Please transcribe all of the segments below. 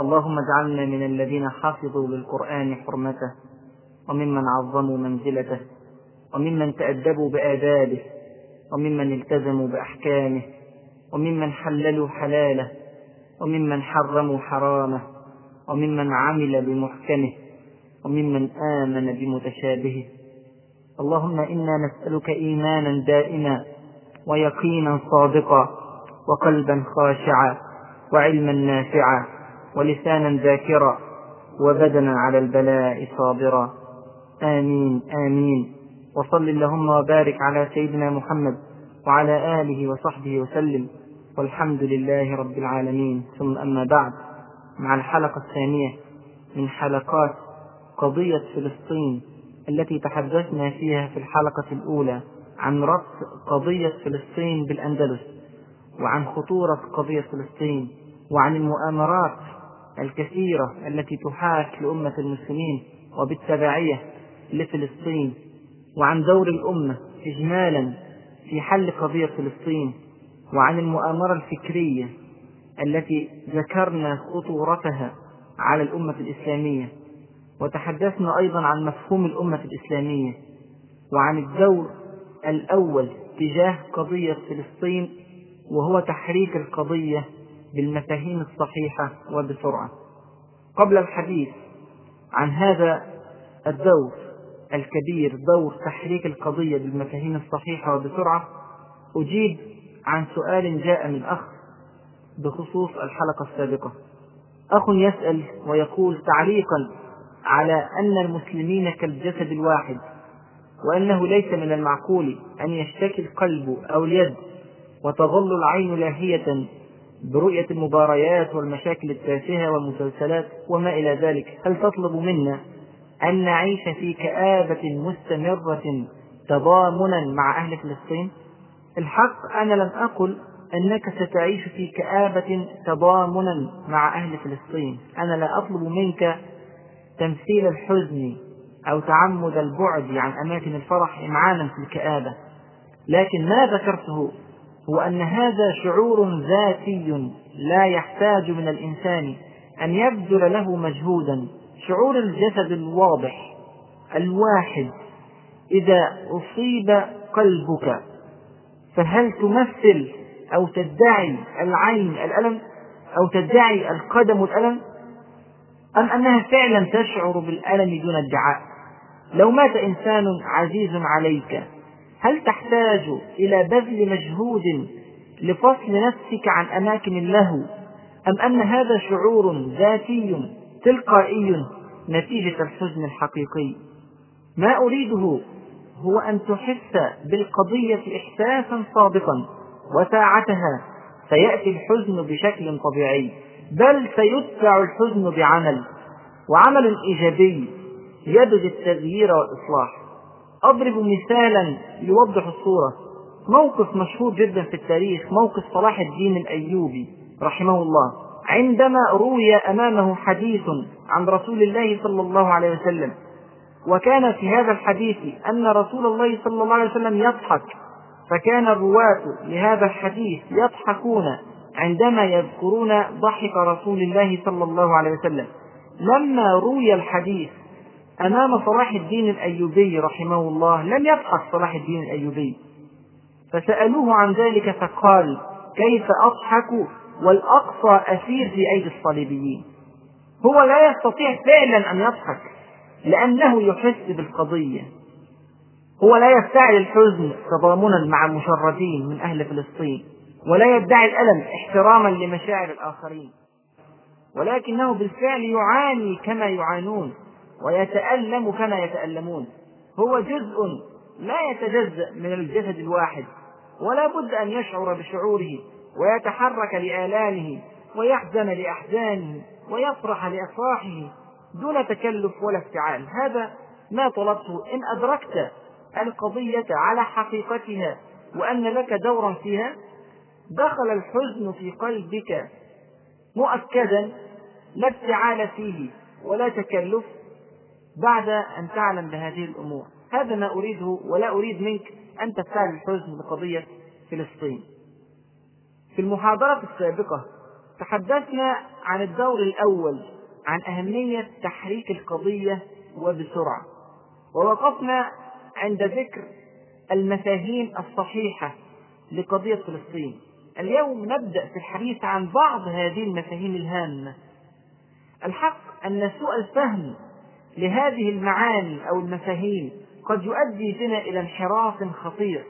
اللهم اجعلنا من الذين حافظوا للقرآن حرمته وممن عظموا منزلته وممن تأدبوا بآدابه وممن التزموا بأحكامه وممن حللوا حلاله وممن حرموا حرامه وممن عمل بمحكمه وممن آمن بمتشابهه. اللهم إنا نسألك إيمانا دائما ويقينا صادقا وقلبا خاشعا وعلما نافعا. ولسانا ذاكرا وبدنا على البلاء صابرا. آمين آمين. وصل اللهم وبارك على سيدنا محمد وعلى آله وصحبه وسلم. والحمد لله رب العالمين. ثم أما بعد مع الحلقة الثانية من حلقات قضية فلسطين التي تحدثنا فيها في الحلقة الأولى عن ربط قضية فلسطين بالأندلس وعن خطورة قضية فلسطين وعن المؤامرات الكثيرة التي تحاك لأمة المسلمين وبالتبعية لفلسطين وعن دور الأمة إجمالا في حل قضية فلسطين وعن المؤامرة الفكرية التي ذكرنا خطورتها على الأمة الإسلامية. وتحدثنا أيضا عن مفهوم الأمة الإسلامية وعن الدور الأول تجاه قضية فلسطين وهو تحريك القضية بالمفاهيم الصحيحة وبسرعة. قبل الحديث عن هذا الدور الكبير دور تحريك القضية بالمفاهيم الصحيحة وبسرعة أجيب عن سؤال جاء من أخ بخصوص الحلقة السابقة. أخ يسأل ويقول تعليقا على أن المسلمين كالجسد الواحد وأنه ليس من المعقول أن يشتكي القلب أو اليد وتظل العين لاهية برؤية المباريات والمشاكل التافهة والمسلسلات وما إلى ذلك. هل تطلب منا أن نعيش في كآبة مستمرة تضامنا مع أهل فلسطين؟ الحق أنا لم أقل أنك ستعيش في كآبة تضامنا مع أهل فلسطين. أنا لا أطلب منك تمثيل الحزن أو تعمد البعد عن أماكن الفرح إمعانا في الكآبة. لكن ما ذكرته هو أن هذا شعور ذاتي لا يحتاج من الإنسان أن يبذل له مجهودا. شعور الجسد الواضح الواحد. إذا أصيب قلبك فهل تمثل أو تدعي العين الألم أو تدعي القدم الألم؟ أم أنها فعلا تشعر بالألم دون ادعاء لو مات إنسان عزيز عليك هل تحتاج إلى بذل مجهود لفصل نفسك عن أماكن اللهو أم أن هذا شعور ذاتي تلقائي نتيجة الحزن الحقيقي؟ ما أريده هو أن تحس بالقضية إحساسا صادقا وساعتها سيأتي الحزن بشكل طبيعي بل سيتبع الحزن بعمل وعمل إيجابي يبغي التغيير والإصلاح. أضرب مثالا يوضح الصورة. موقف مشهور جدا في التاريخ موقف صلاح الدين الأيوبي رحمه الله. عندما روي أمامه حديث عن رسول الله صلى الله عليه وسلم وكان في هذا الحديث أن رسول الله صلى الله عليه وسلم يضحك فكان الرواة لهذا الحديث يضحكون عندما يذكرون ضحك رسول الله صلى الله عليه وسلم. لما روي الحديث أمام صلاح الدين الأيوبي رحمه الله لم يضحك صلاح الدين الأيوبي. فسألوه عن ذلك فقال كيف أضحك والأقصى أسير في أيدي الصليبيين؟ هو لا يستطيع فعلا أن يضحك لأنه يحس بالقضية. هو لا يفتعل الحزن تضامنا مع المشردين من أهل فلسطين ولا يدعي الألم احتراما لمشاعر الآخرين. ولكنه بالفعل يعاني كما يعانون. ويتألم كما يتألمون. هو جزء لا يتجزأ من الجسد الواحد ولا بد أن يشعر بشعوره ويتحرك لآلامه ويحزن لأحزانه ويفرح لأفراحه دون تكلف ولا افتعال. هذا ما طلبته إن أدركت القضية على حقيقتها وأن لك دورا فيها. دخل الحزن في قلبك مؤكدا لا افتعال فيه ولا تكلف. بعد أن تعلم بهذه الأمور. هذا ما أريده ولا أريد منك أن تفتعل الحزن بقضية فلسطين. في المحاضرة السابقة تحدثنا عن الدور الأول عن أهمية تحريك القضية وبسرعة. ووقفنا عند ذكر المفاهيم الصحيحة لقضية فلسطين. اليوم نبدأ في الحديث عن بعض هذه المفاهيم الهامة. الحق أن سوء الفهم لهذه المعاني أو المفاهيم قد يؤدي بنا إلى انحراف خطير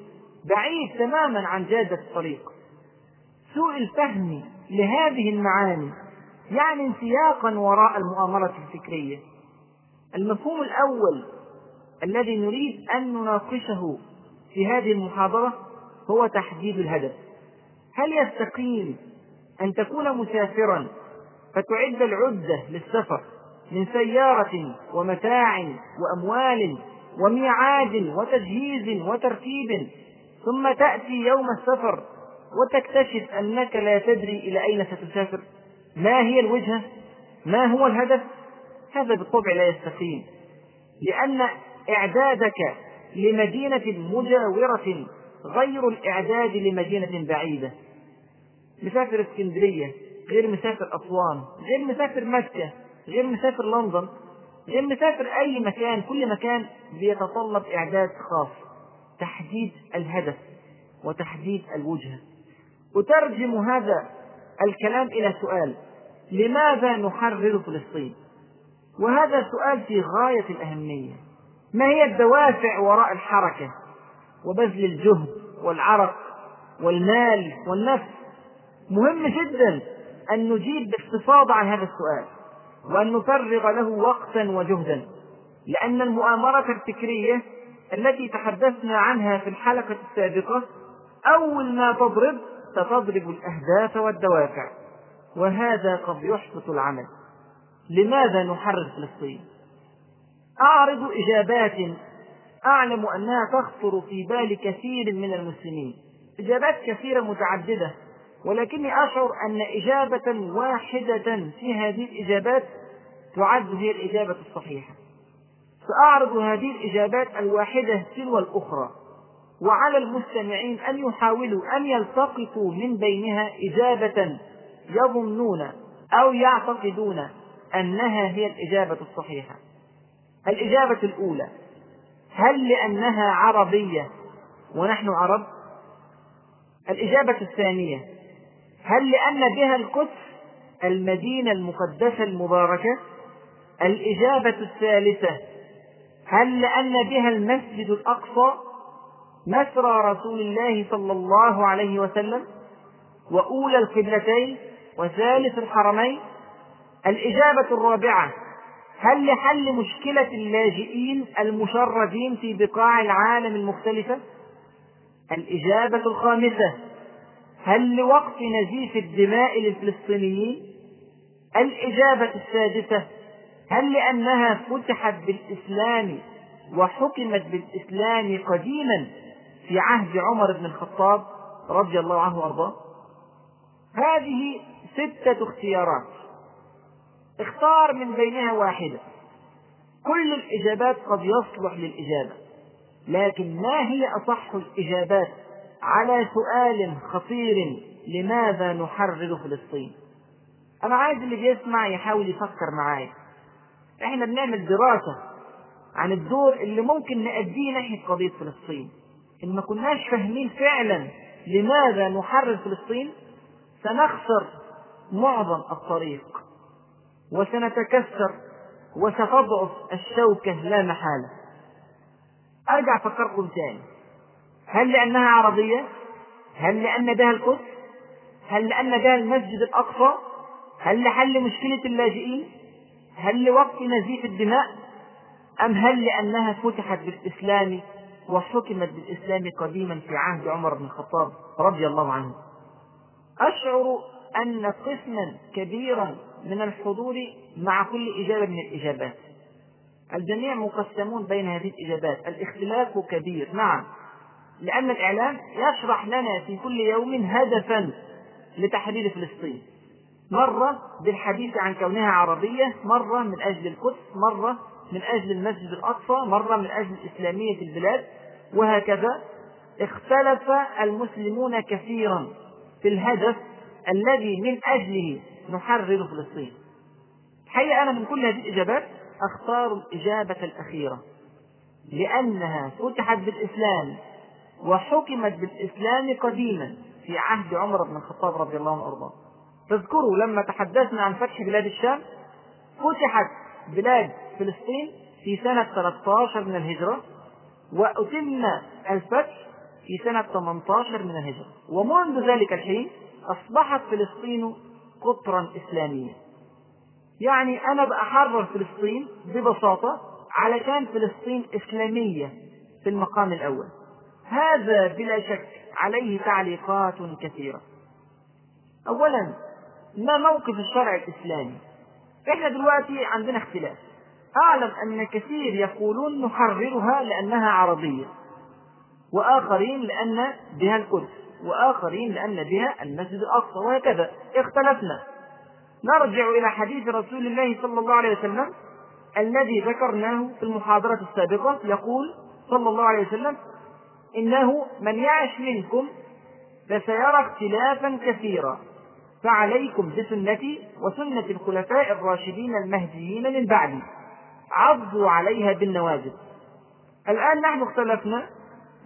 بعيد تماما عن جادة الطريق. سوء الفهم لهذه المعاني يعني انسياقا وراء المؤامرة الفكرية. المفهوم الأول الذي نريد أن نناقشه في هذه المحاضرة هو تحديد الهدف. هل يستقيم أن تكون مسافرا فتعد العدة للسفر من سيارة ومتاع وأموال وميعاد وتجهيز وترتيب. ثم تأتي يوم السفر وتكتشف أنك لا تدري إلى أين ستسافر. ما هي الوجهة؟ ما هو الهدف؟ هذا بالطبع لا يستقيم. لأن إعدادك لمدينة مجاورة غير الإعداد لمدينة بعيدة. مسافر اسكندرية غير مسافر أسوان غير مسافر مكة غير مسافر لندن غير مسافر أي مكان كل مكان بيتطلب إعداد خاص. تحديد الهدف وتحديد الوجهة. أترجم هذا الكلام إلى سؤال لماذا نحرر فلسطين؟ وهذا سؤال في غاية الأهمية. ما هي الدوافع وراء الحركة؟ وبذل الجهد والعرق والمال والنفس. مهم جدا أن نجيب باستفاضة عن هذا السؤال. وأن نفرغ له وقتا وجهدا. لأن المؤامرة الفكرية التي تحدثنا عنها في الحلقة السابقة أول ما تضرب ستضرب الأهداف والدوافع. وهذا قد يحبط العمل. لماذا نحرر فلسطين أعرض إجابات. أعلم أنها تخطر في بال كثير من المسلمين. إجابات كثيرة متعددة. ولكني أشعر أن إجابة واحدة في هذه الإجابات تعد هي الإجابة الصحيحة سأعرض هذه الإجابات الواحدة تلو الأخرى وعلى المستمعين أن يحاولوا أن يلتقطوا من بينها إجابة يظنون أو يعتقدون أنها هي الإجابة الصحيحة الإجابة الأولى هل لأنها عربية ونحن عرب؟ الإجابة الثانية هل لأن بها القدس المدينة المقدسة المباركة؟ الإجابة الثالثة هل لأن بها المسجد الأقصى مسرى رسول الله صلى الله عليه وسلم وأولى القبلتين وثالث الحرمين الإجابة الرابعة هل لحل مشكلة اللاجئين المشردين في بقاع العالم المختلفة؟ الإجابة الخامسة هل لوقف نزيف الدماء للفلسطينيين؟ الإجابة السادسة هل لأنها فتحت بالإسلام وحكمت بالإسلام قديما في عهد عمر بن الخطاب رضي الله عنه وأرضاه؟ هذه ستة اختيارات. اختار من بينها واحدة. كل الإجابات قد يصلح للإجابة لكن ما هي أصح الإجابات على سؤال خطير لماذا نحرر فلسطين؟ أنا عايز اللي بيسمع يحاول يفكر معايا. إحنا بنعمل دراسة عن الدور اللي ممكن نأديه ناحية قضية فلسطين. إن ما كناش فاهمين فعلا لماذا نحرر فلسطين سنخسر معظم الطريق وسنتكسر وستضعف الشوكة لا محالة. أرجع أفكركم تاني. هل لأنها عربية؟ هل لأن بها القدس؟ هل لأن بها المسجد الأقصى؟ هل لحل مشكلة اللاجئين؟ هل لوقف نزيف الدماء؟ أم هل لأنها فتحت بالإسلام وحكمت بالإسلام قديما في عهد عمر بن الخطاب رضي الله عنه؟ أشعر أن قسما كبيرا من الحضور مع كل إجابة من الإجابات الجميع مقسمون بين هذه الإجابات الاختلاف كبير نعم لأن الإعلام يشرح لنا في كل يوم هدفا لتحرير فلسطين. مرة بالحديث عن كونها عربية مرة من أجل القدس مرة من أجل المسجد الأقصى مرة من أجل إسلامية البلاد وهكذا اختلف المسلمون كثيرا في الهدف الذي من أجله نحرر فلسطين. الحقيقة أنا من كل هذه الإجابات أختار الإجابة الأخيرة لأنها فتحت بالإسلام وحكمت بالإسلام قديما في عهد عمر بن الخطاب رضي الله عنه وأرضاه. تذكروا لما تحدثنا عن فتح بلاد الشام فتحت بلاد فلسطين في سنة 13 من الهجرة وأتم الفتح في سنة 18 من الهجرة. ومنذ ذلك الحين أصبحت فلسطين قطرا إسلاميا يعني أنا بأحرر فلسطين ببساطة علشان فلسطين إسلامية في المقام الأول. هذا بلا شك عليه تعليقات كثيرة. أولا ما موقف الشرع الإسلامي؟ إحنا دلوقتي عندنا اختلاف. أعلم أن كثير يقولون نحررها لأنها عربية وآخرين لأن بها القدس وآخرين لأن بها المسجد الأقصى وهكذا. اختلفنا. نرجع إلى حديث رسول الله صلى الله عليه وسلم الذي ذكرناه في المحاضرة السابقة يقول صلى الله عليه وسلم إنه من يعش منكم فسيرى اختلافا كثيرا. فعليكم بسنتي وسنة الخلفاء الراشدين المهديين من بعدي. عضوا عليها بالنواجذ. الآن نحن اختلفنا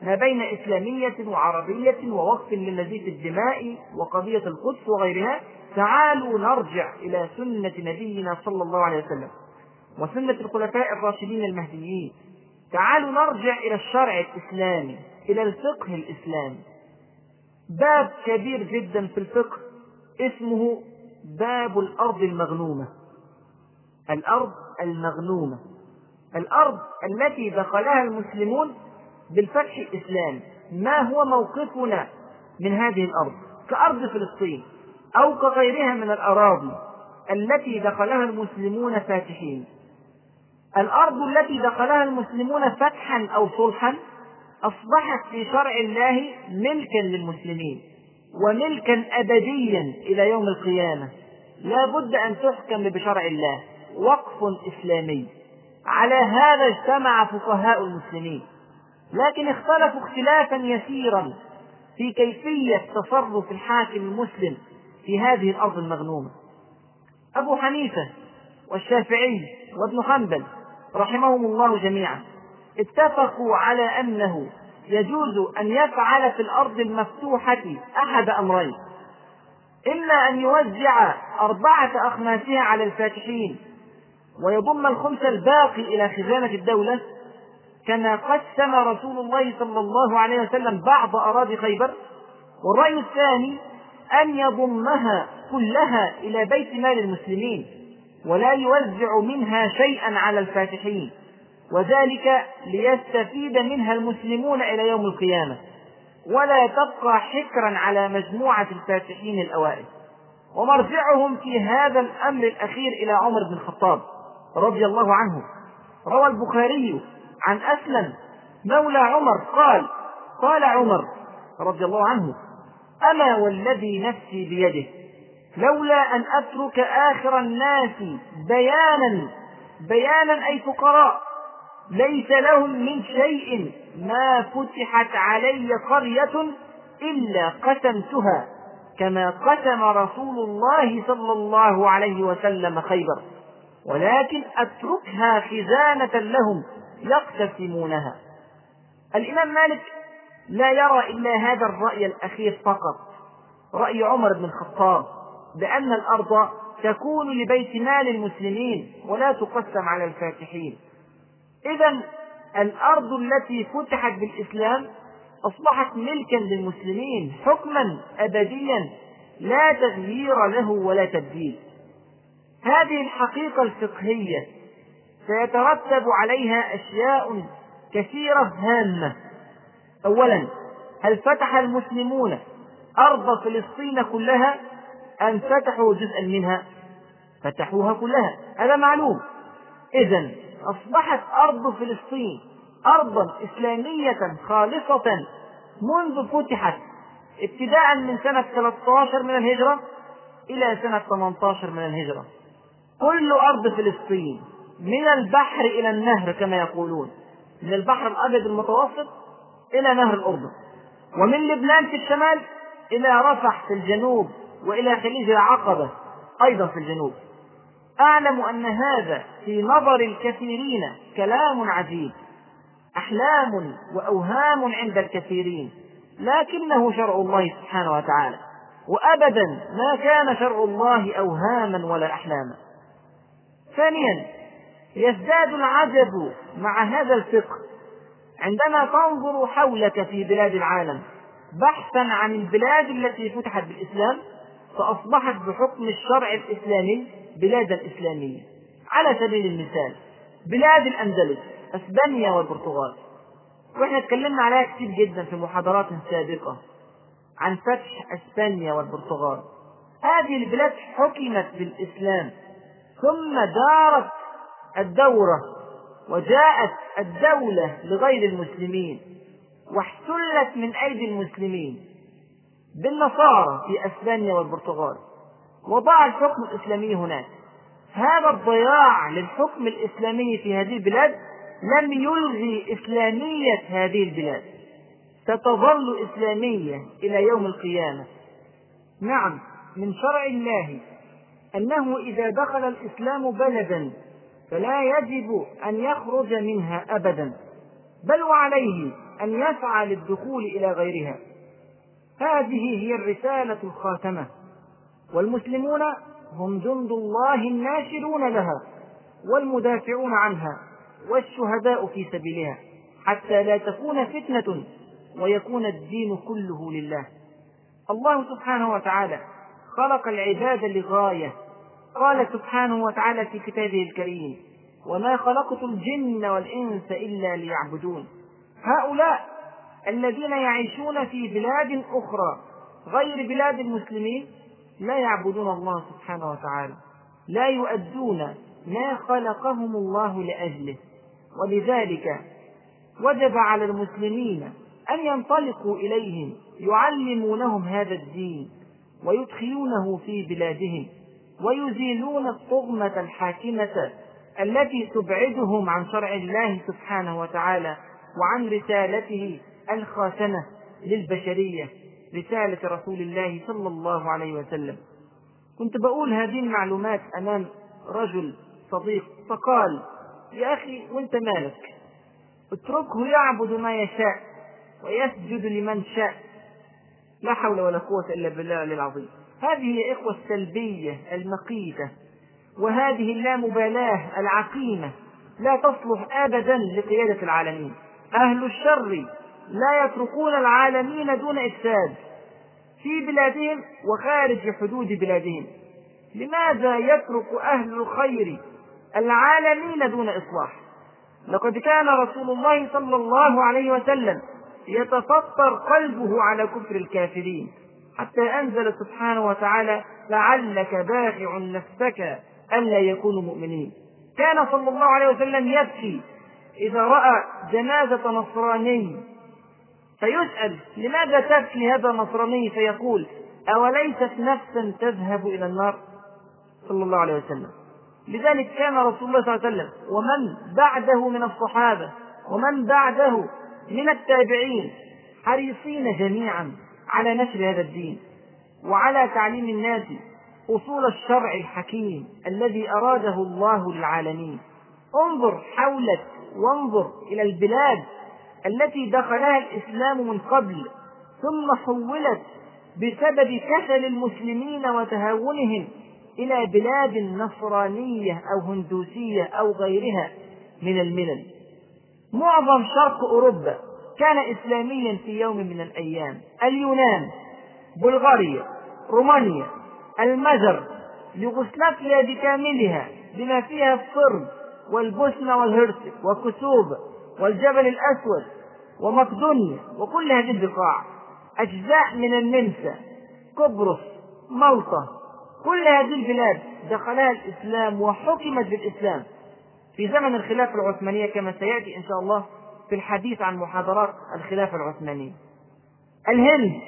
ما بين إسلامية وعربية ووقف لنزيف الدماء وقضية القدس وغيرها. تعالوا نرجع إلى سنة نبينا صلى الله عليه وسلم وسنة الخلفاء الراشدين المهديين. تعالوا نرجع إلى الشرع الإسلامي. إلى الفقه الإسلامي باب كبير جدا في الفقه اسمه باب الأرض المغنومة. الأرض المغنومة. الأرض التي دخلها المسلمون بالفتح الإسلامي ما هو موقفنا من هذه الأرض؟ كأرض فلسطين أو كغيرها من الأراضي التي دخلها المسلمون فاتحين. الأرض التي دخلها المسلمون فتحا أو صلحا أصبحت في شرع الله ملكا للمسلمين وملكا أبديا إلى يوم القيامة. لا بد أن تحكم بشرع الله وقف إسلامي. على هذا اجتمع فقهاء المسلمين. لكن اختلفوا اختلافا يسيرا في كيفية تصرف الحاكم المسلم في هذه الأرض المغنومة. أبو حنيفة والشافعي وابن حنبل رحمهم الله جميعا. اتفقوا على أنه يجوز أن يفعل في الأرض المفتوحة أحد أمرين. إما أن يوزع أربعة أخماسها على الفاتحين ويضم الخمس الباقي إلى خزانة الدولة كما قسم رسول الله صلى الله عليه وسلم بعض أراضي خيبر. والرأي الثاني أن يضمها كلها إلى بيت مال المسلمين ولا يوزع منها شيئا على الفاتحين. وذلك ليستفيد منها المسلمون إلى يوم القيامة. ولا تبقى حكرا على مجموعة الفاتحين الأوائل. ومرجعهم في هذا الأمر الأخير إلى عمر بن الخطاب رضي الله عنه. روى البخاري عن أسلم مولى عمر قال قال عمر رضي الله عنه أما والذي نفسي بيده لولا أن أترك آخر الناس بيانا بيانا أي فقراء ليس لهم من شيء ما فتحت علي قرية إلا قسمتها كما قسم رسول الله صلى الله عليه وسلم خيبر ولكن أتركها خزانة لهم يقتسمونها. الإمام مالك لا يرى إلا هذا الرأي الأخير فقط رأي عمر بن الخطاب بأن الأرض تكون لبيت مال المسلمين ولا تقسم على الفاتحين. إذا الأرض التي فتحت بالإسلام أصبحت ملكا للمسلمين حكما أبديا لا تغيير له ولا تبديل. هذه الحقيقة الفقهية سيترتب عليها أشياء كثيرة هامة. أولا هل فتح المسلمون أرض فلسطين كلها؟ أم فتحوا جزءا منها؟ فتحوها كلها هذا معلوم. إذا أصبحت أرض فلسطين أرضا إسلامية خالصة منذ فتحت ابتداء من سنة 13 من الهجرة إلى سنة 18 من الهجرة. كل أرض فلسطين من البحر إلى النهر كما يقولون من البحر الأبيض المتوسط إلى نهر الأردن ومن لبنان في الشمال إلى رفح في الجنوب وإلى خليج العقبة أيضا في الجنوب. أعلم أن هذا في نظر الكثيرين كلام عجيب أحلام وأوهام عند الكثيرين لكنه شرع الله سبحانه وتعالى وأبدا ما كان شرع الله أوهاما ولا أحلاما. ثانيا يزداد العجب مع هذا الفقه عندما تنظر حولك في بلاد العالم بحثا عن البلاد التي فتحت بالإسلام فأصبحت بحكم الشرع الإسلامي بلادا إسلامية على سبيل المثال بلاد الأندلس أسبانيا والبرتغال. وإحنا اتكلمنا عليها كتير جدا في محاضرات سابقة عن فتح أسبانيا والبرتغال. هذه البلاد حكمت بالإسلام ثم دارت الدورة وجاءت الدولة لغير المسلمين واحتلت من أيدي المسلمين بالنصارى في أسبانيا والبرتغال. وضاع الحكم الإسلامي هناك. هذا الضياع للحكم الإسلامي في هذه البلاد لم يلغي إسلامية هذه البلاد. ستظل إسلامية إلى يوم القيامة. نعم من شرع الله أنه إذا دخل الإسلام بلدا فلا يجب أن يخرج منها أبدا بل وعليه أن يسعى للدخول إلى غيرها. هذه هي الرسالة الخاتمة. والمسلمون هم جند الله الناشرون لها والمدافعون عنها والشهداء في سبيلها حتى لا تكون فتنة ويكون الدين كله لله. الله سبحانه وتعالى خلق العباد لغاية. قال سبحانه وتعالى في كتابه الكريم وما خلقت الجن والإنس إلا ليعبدون. هؤلاء الذين يعيشون في بلاد أخرى غير بلاد المسلمين لا يعبدون الله سبحانه وتعالى لا يؤدون ما خلقهم الله لأجله. ولذلك وجب على المسلمين أن ينطلقوا إليهم يعلمونهم هذا الدين ويدخلونه في بلادهم ويزيلون الطغمة الحاكمة التي تبعدهم عن شرع الله سبحانه وتعالى وعن رسالته الخاتمة للبشرية. رسالة رسول الله صلى الله عليه وسلم. كنت بقول هذه المعلومات أمام رجل صديق فقال يا أخي وأنت مالك؟ اتركه يعبد ما يشاء ويسجد لمن شاء. لا حول ولا قوة إلا بالله العظيم. هذه هي إخوة السلبية المقيتة وهذه اللامبالاة العقيمة لا تصلح أبدا لقيادة العالمين. أهل الشر لا يتركون العالمين دون إفساد في بلادهم وخارج حدود بلادهم. لماذا يترك أهل الخير العالمين دون إصلاح؟ لقد كان رسول الله صلى الله عليه وسلم يتفطر قلبه على كفر الكافرين حتى أنزل سبحانه وتعالى لعلك باخع نفسك ألا يكونوا مؤمنين. كان صلى الله عليه وسلم يبكي إذا رأى جنازة نصراني فيسأل لماذا تبكي هذا النصراني؟ فيقول أوليست نفسا تذهب إلى النار؟ صلى الله عليه وسلم. لذلك كان رسول الله صلى الله عليه وسلم ومن بعده من الصحابة ومن بعده من التابعين حريصين جميعا على نشر هذا الدين وعلى تعليم الناس أصول الشرع الحكيم الذي أراده الله للعالمين. انظر حولك وانظر إلى البلاد التي دخلها الإسلام من قبل ثم حولت بسبب كسل المسلمين وتهاونهم إلى بلاد نصرانية أو هندوسية أو غيرها من الملل. معظم شرق أوروبا كان إسلاميا في يوم من الأيام. اليونان بلغاريا رومانيا المجر يوغوسلافيا بكاملها بما فيها الصرب والبوسنة والهرسك وكسوب والجبل الأسود ومقدونيا وكل هذه البقاع أجزاء من النمسا قبرص مالطا كل هذه البلاد. دخلها الإسلام وحكمت بالإسلام. في زمن الخلافة العثمانية كما سيأتي إن شاء الله في الحديث عن محاضرات الخلافة العثمانية. الهند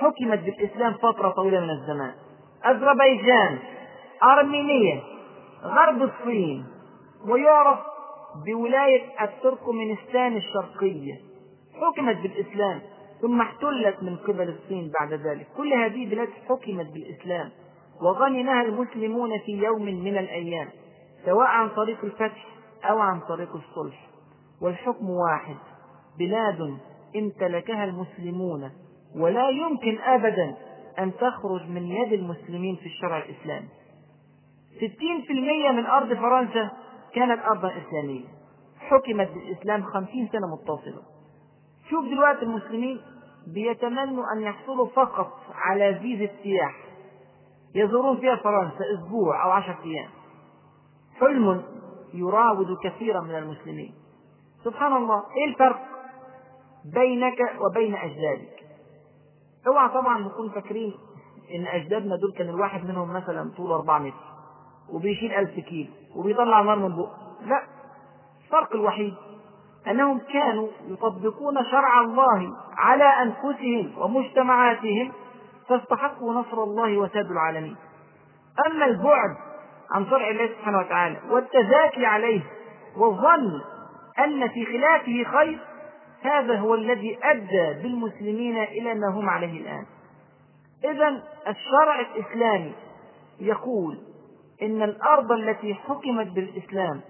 حكمت بالإسلام فترة طويلة من الزمان. أذربيجان أرمينيا غرب الصين ويعرف بولاية التركمانستان الشرقية. حكمت بالإسلام ثم احتلت من قبل الصين بعد ذلك. كل هذه بلاد حكمت بالإسلام وغنمها المسلمون في يوم من الأيام سواء عن طريق الفتح أو عن طريق الصلح. والحكم واحد بلاد امتلكها المسلمون ولا يمكن أبدا أن تخرج من يد المسلمين في الشرع الإسلامي. ستين في المية من أرض فرنسا كانت أرضا إسلامية. حكمت بالإسلام خمسين سنة متصلة. شوف دلوقتي المسلمين بيتمنوا أن يحصلوا فقط على فيزا سياح يزورون فيها فرنسا أسبوع أو عشرة أيام. حلم يراود كثيرا من المسلمين. سبحان الله إيه الفرق بينك وبين أجدادك؟ اوعى طبعا نكون فاكرين إن أجدادنا دول كان الواحد منهم مثلا طوله 4 متر وبيشيل 1000 كيلو وبيطلع نار من بقه لا الفرق الوحيد أنهم كانوا يطبقون شرع الله على أنفسهم ومجتمعاتهم فاستحقوا نصر الله وساد العالمين. أما البعد عن شرع الله سبحانه وتعالى والتزاكي عليه والظن أن في خلافه خير هذا هو الذي أدى بالمسلمين إلى ما هم عليه الآن. إذا الشرع الإسلامي يقول إن الأرض التي حكمت بالإسلام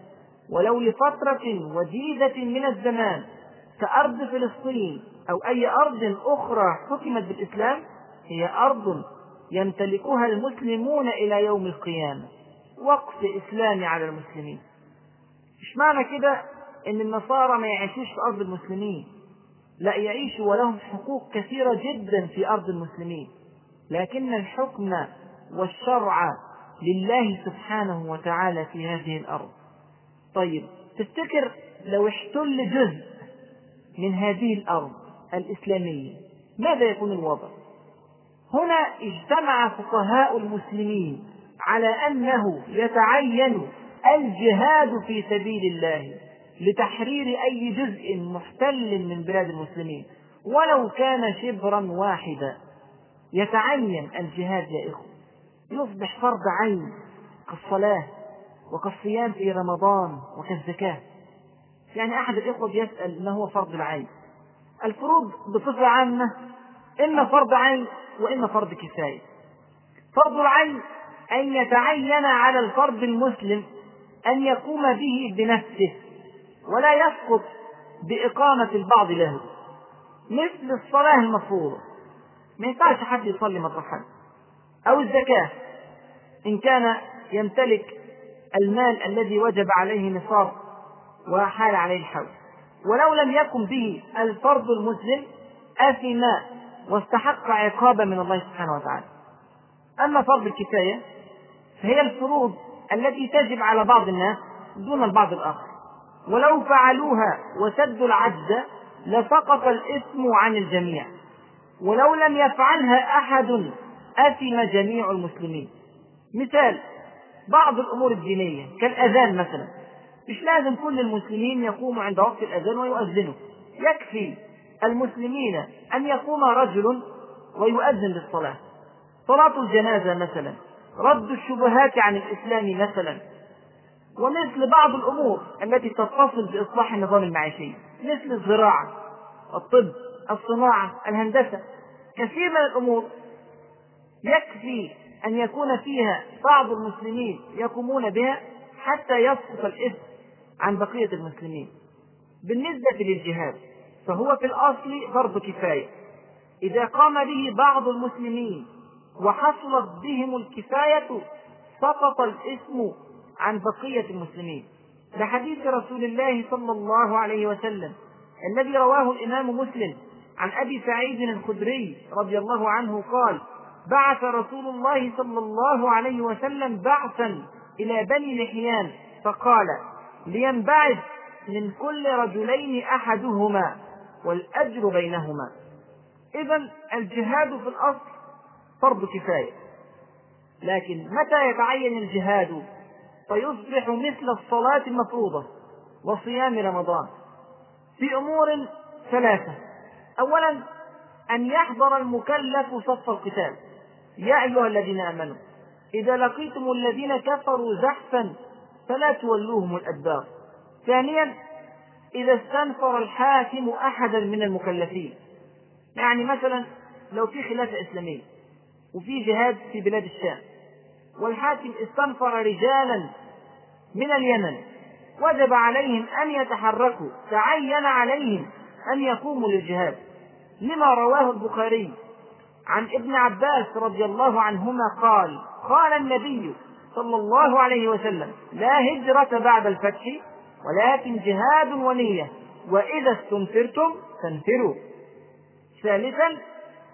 ولو لفترة وجيزة من الزمان كأرض فلسطين أو أي أرض أخرى حكمت بالإسلام هي أرض يمتلكها المسلمون إلى يوم القيامة. وقف إسلامي على المسلمين. مش معنى كده؟ إن النصارى ما يعيشوش في أرض المسلمين. لا يعيشوا ولهم حقوق كثيرة جدا في أرض المسلمين. لكن الحكم والشرع لله سبحانه وتعالى في هذه الأرض. طيب تفتكر لو احتل جزء من هذه الأرض الإسلامية ماذا يكون الوضع؟ هنا اجتمع فقهاء المسلمين على أنه يتعين الجهاد في سبيل الله لتحرير أي جزء محتل من بلاد المسلمين. ولو كان شبرا واحدا يتعين الجهاد يا إخوة. يصبح فرض عين كالصلاة وكالصيام في رمضان وكالزكاة. يعني أحد الإخوة يسأل ما هو فرض العين؟ الفروض بصفة عامة إما فرض عين وإما فرض كفاية. فرض العين أن يتعين على الفرد المسلم أن يقوم به بنفسه ولا يسقط بإقامة البعض له. مثل الصلاة المفروضة. ما ينفعش حد يصلي مطرح حد أو الزكاة. إن كان يمتلك المال الذي وجب عليه نصاب وحال عليه الحول. ولو لم يكن به الفرد المسلم أثم واستحق عقابا من الله سبحانه وتعالى. أما فرض الكفاية فهي الفروض التي تجب على بعض الناس دون البعض الآخر. ولو فعلوها وسدوا العجز لسقط الإثم عن الجميع. ولو لم يفعلها أحد أثم جميع المسلمين. مثال بعض الأمور الدينية كالأذان مثلا. مش لازم كل المسلمين يقوموا عند وقت الأذان ويؤذنوا. يكفي المسلمين أن يقوم رجل ويؤذن للصلاة صلاة الجنازة مثلا رد الشبهات عن الإسلام مثلا. ومثل بعض الأمور التي تتصل بإصلاح النظام المعيشي مثل الزراعة الطب الصناعة الهندسة. كثير من الأمور يكفي أن يكون فيها بعض المسلمين يقومون بها حتى يسقط الإثم عن بقية المسلمين. بالنسبة للجهاد فهو في الأصل فرض كفاية. إذا قام به بعض المسلمين وحصلت بهم الكفاية سقط الإثم عن بقية المسلمين. لحديث رسول الله صلى الله عليه وسلم الذي رواه الإمام مسلم عن أبي سعيد الخدري رضي الله عنه قال بعث رسول الله صلى الله عليه وسلم بعثا إلى بني لحيان فقال لينبعث من كل رجلين أحدهما والأجر بينهما. إذا الجهاد في الأصل فرض كفاية لكن متى يتعين الجهاد؟ فيصبح مثل الصلاة المفروضة وصيام رمضان في أمور ثلاثة أولا أن يحضر المكلف صف القتال يا أيها الذين آمنوا إذا لقيتم الذين كفروا زحفا فلا تولوهم الأدبار. ثانيا إذا استنفر الحاكم أحدا من المكلفين. يعني مثلا لو في خلافة إسلامية وفي جهاد في بلاد الشام والحاكم استنفر رجالا من اليمن وجب عليهم أن يتحركوا تعين عليهم أن يقوموا للجهاد. لما رواه البخاري عن ابن عباس رضي الله عنهما قال قال النبي صلى الله عليه وسلم لا هجرة بعد الفتح ولكن جهاد ونية وإذا استنفرتم فانفروا. ثالثا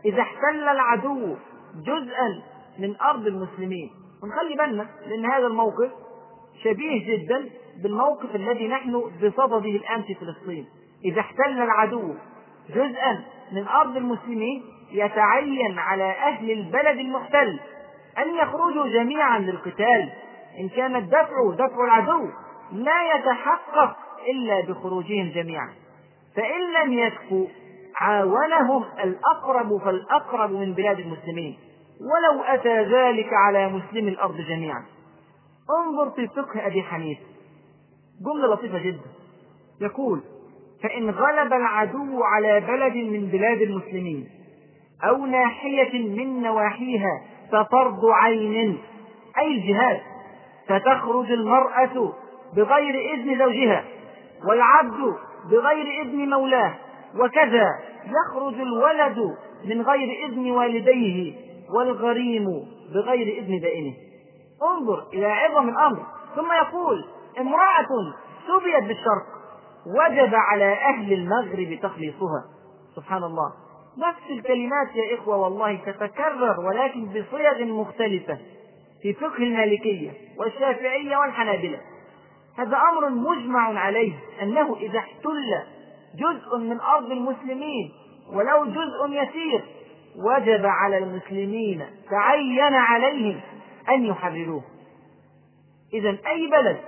إذا احتل العدو جزءا من أرض المسلمين. ونخلي بالنا لأن هذا الموقف شبيه جدا بالموقف الذي نحن بصدده الآن في فلسطين. إذا احتل العدو جزءا من أرض المسلمين يتعين على أهل البلد المحتل أن يخرجوا جميعا للقتال إن كان الدفع دفع العدو لا يتحقق إلا بخروجهم جميعا. فإن لم يكفوا عاونهم الأقرب فالأقرب من بلاد المسلمين ولو أتى ذلك على مسلم الأرض جميعا. انظر في فقه أبي حنيفة. جملة لطيفة جدا. يقول فإن غلب العدو على بلد من بلاد المسلمين أو ناحية من نواحيها ففرض عين أي الجهاد. فتخرج المرأة بغير إذن زوجها والعبد بغير إذن مولاه وكذا يخرج الولد من غير إذن والديه والغريم بغير إذن بائنه. انظر إلى عظم الأمر. ثم يقول امرأة سبيت بالشرق وجب على أهل المغرب تخليصها. سبحان الله. نفس الكلمات يا إخوة والله تتكرر ولكن بصيغ مختلفة في فقه المالكية والشافعية والحنابلة. هذا أمر مجمع عليه أنه إذا احتل جزء من أرض المسلمين ولو جزء يسير وجب على المسلمين تعين عليهم أن يحرروه. إذا أي بلد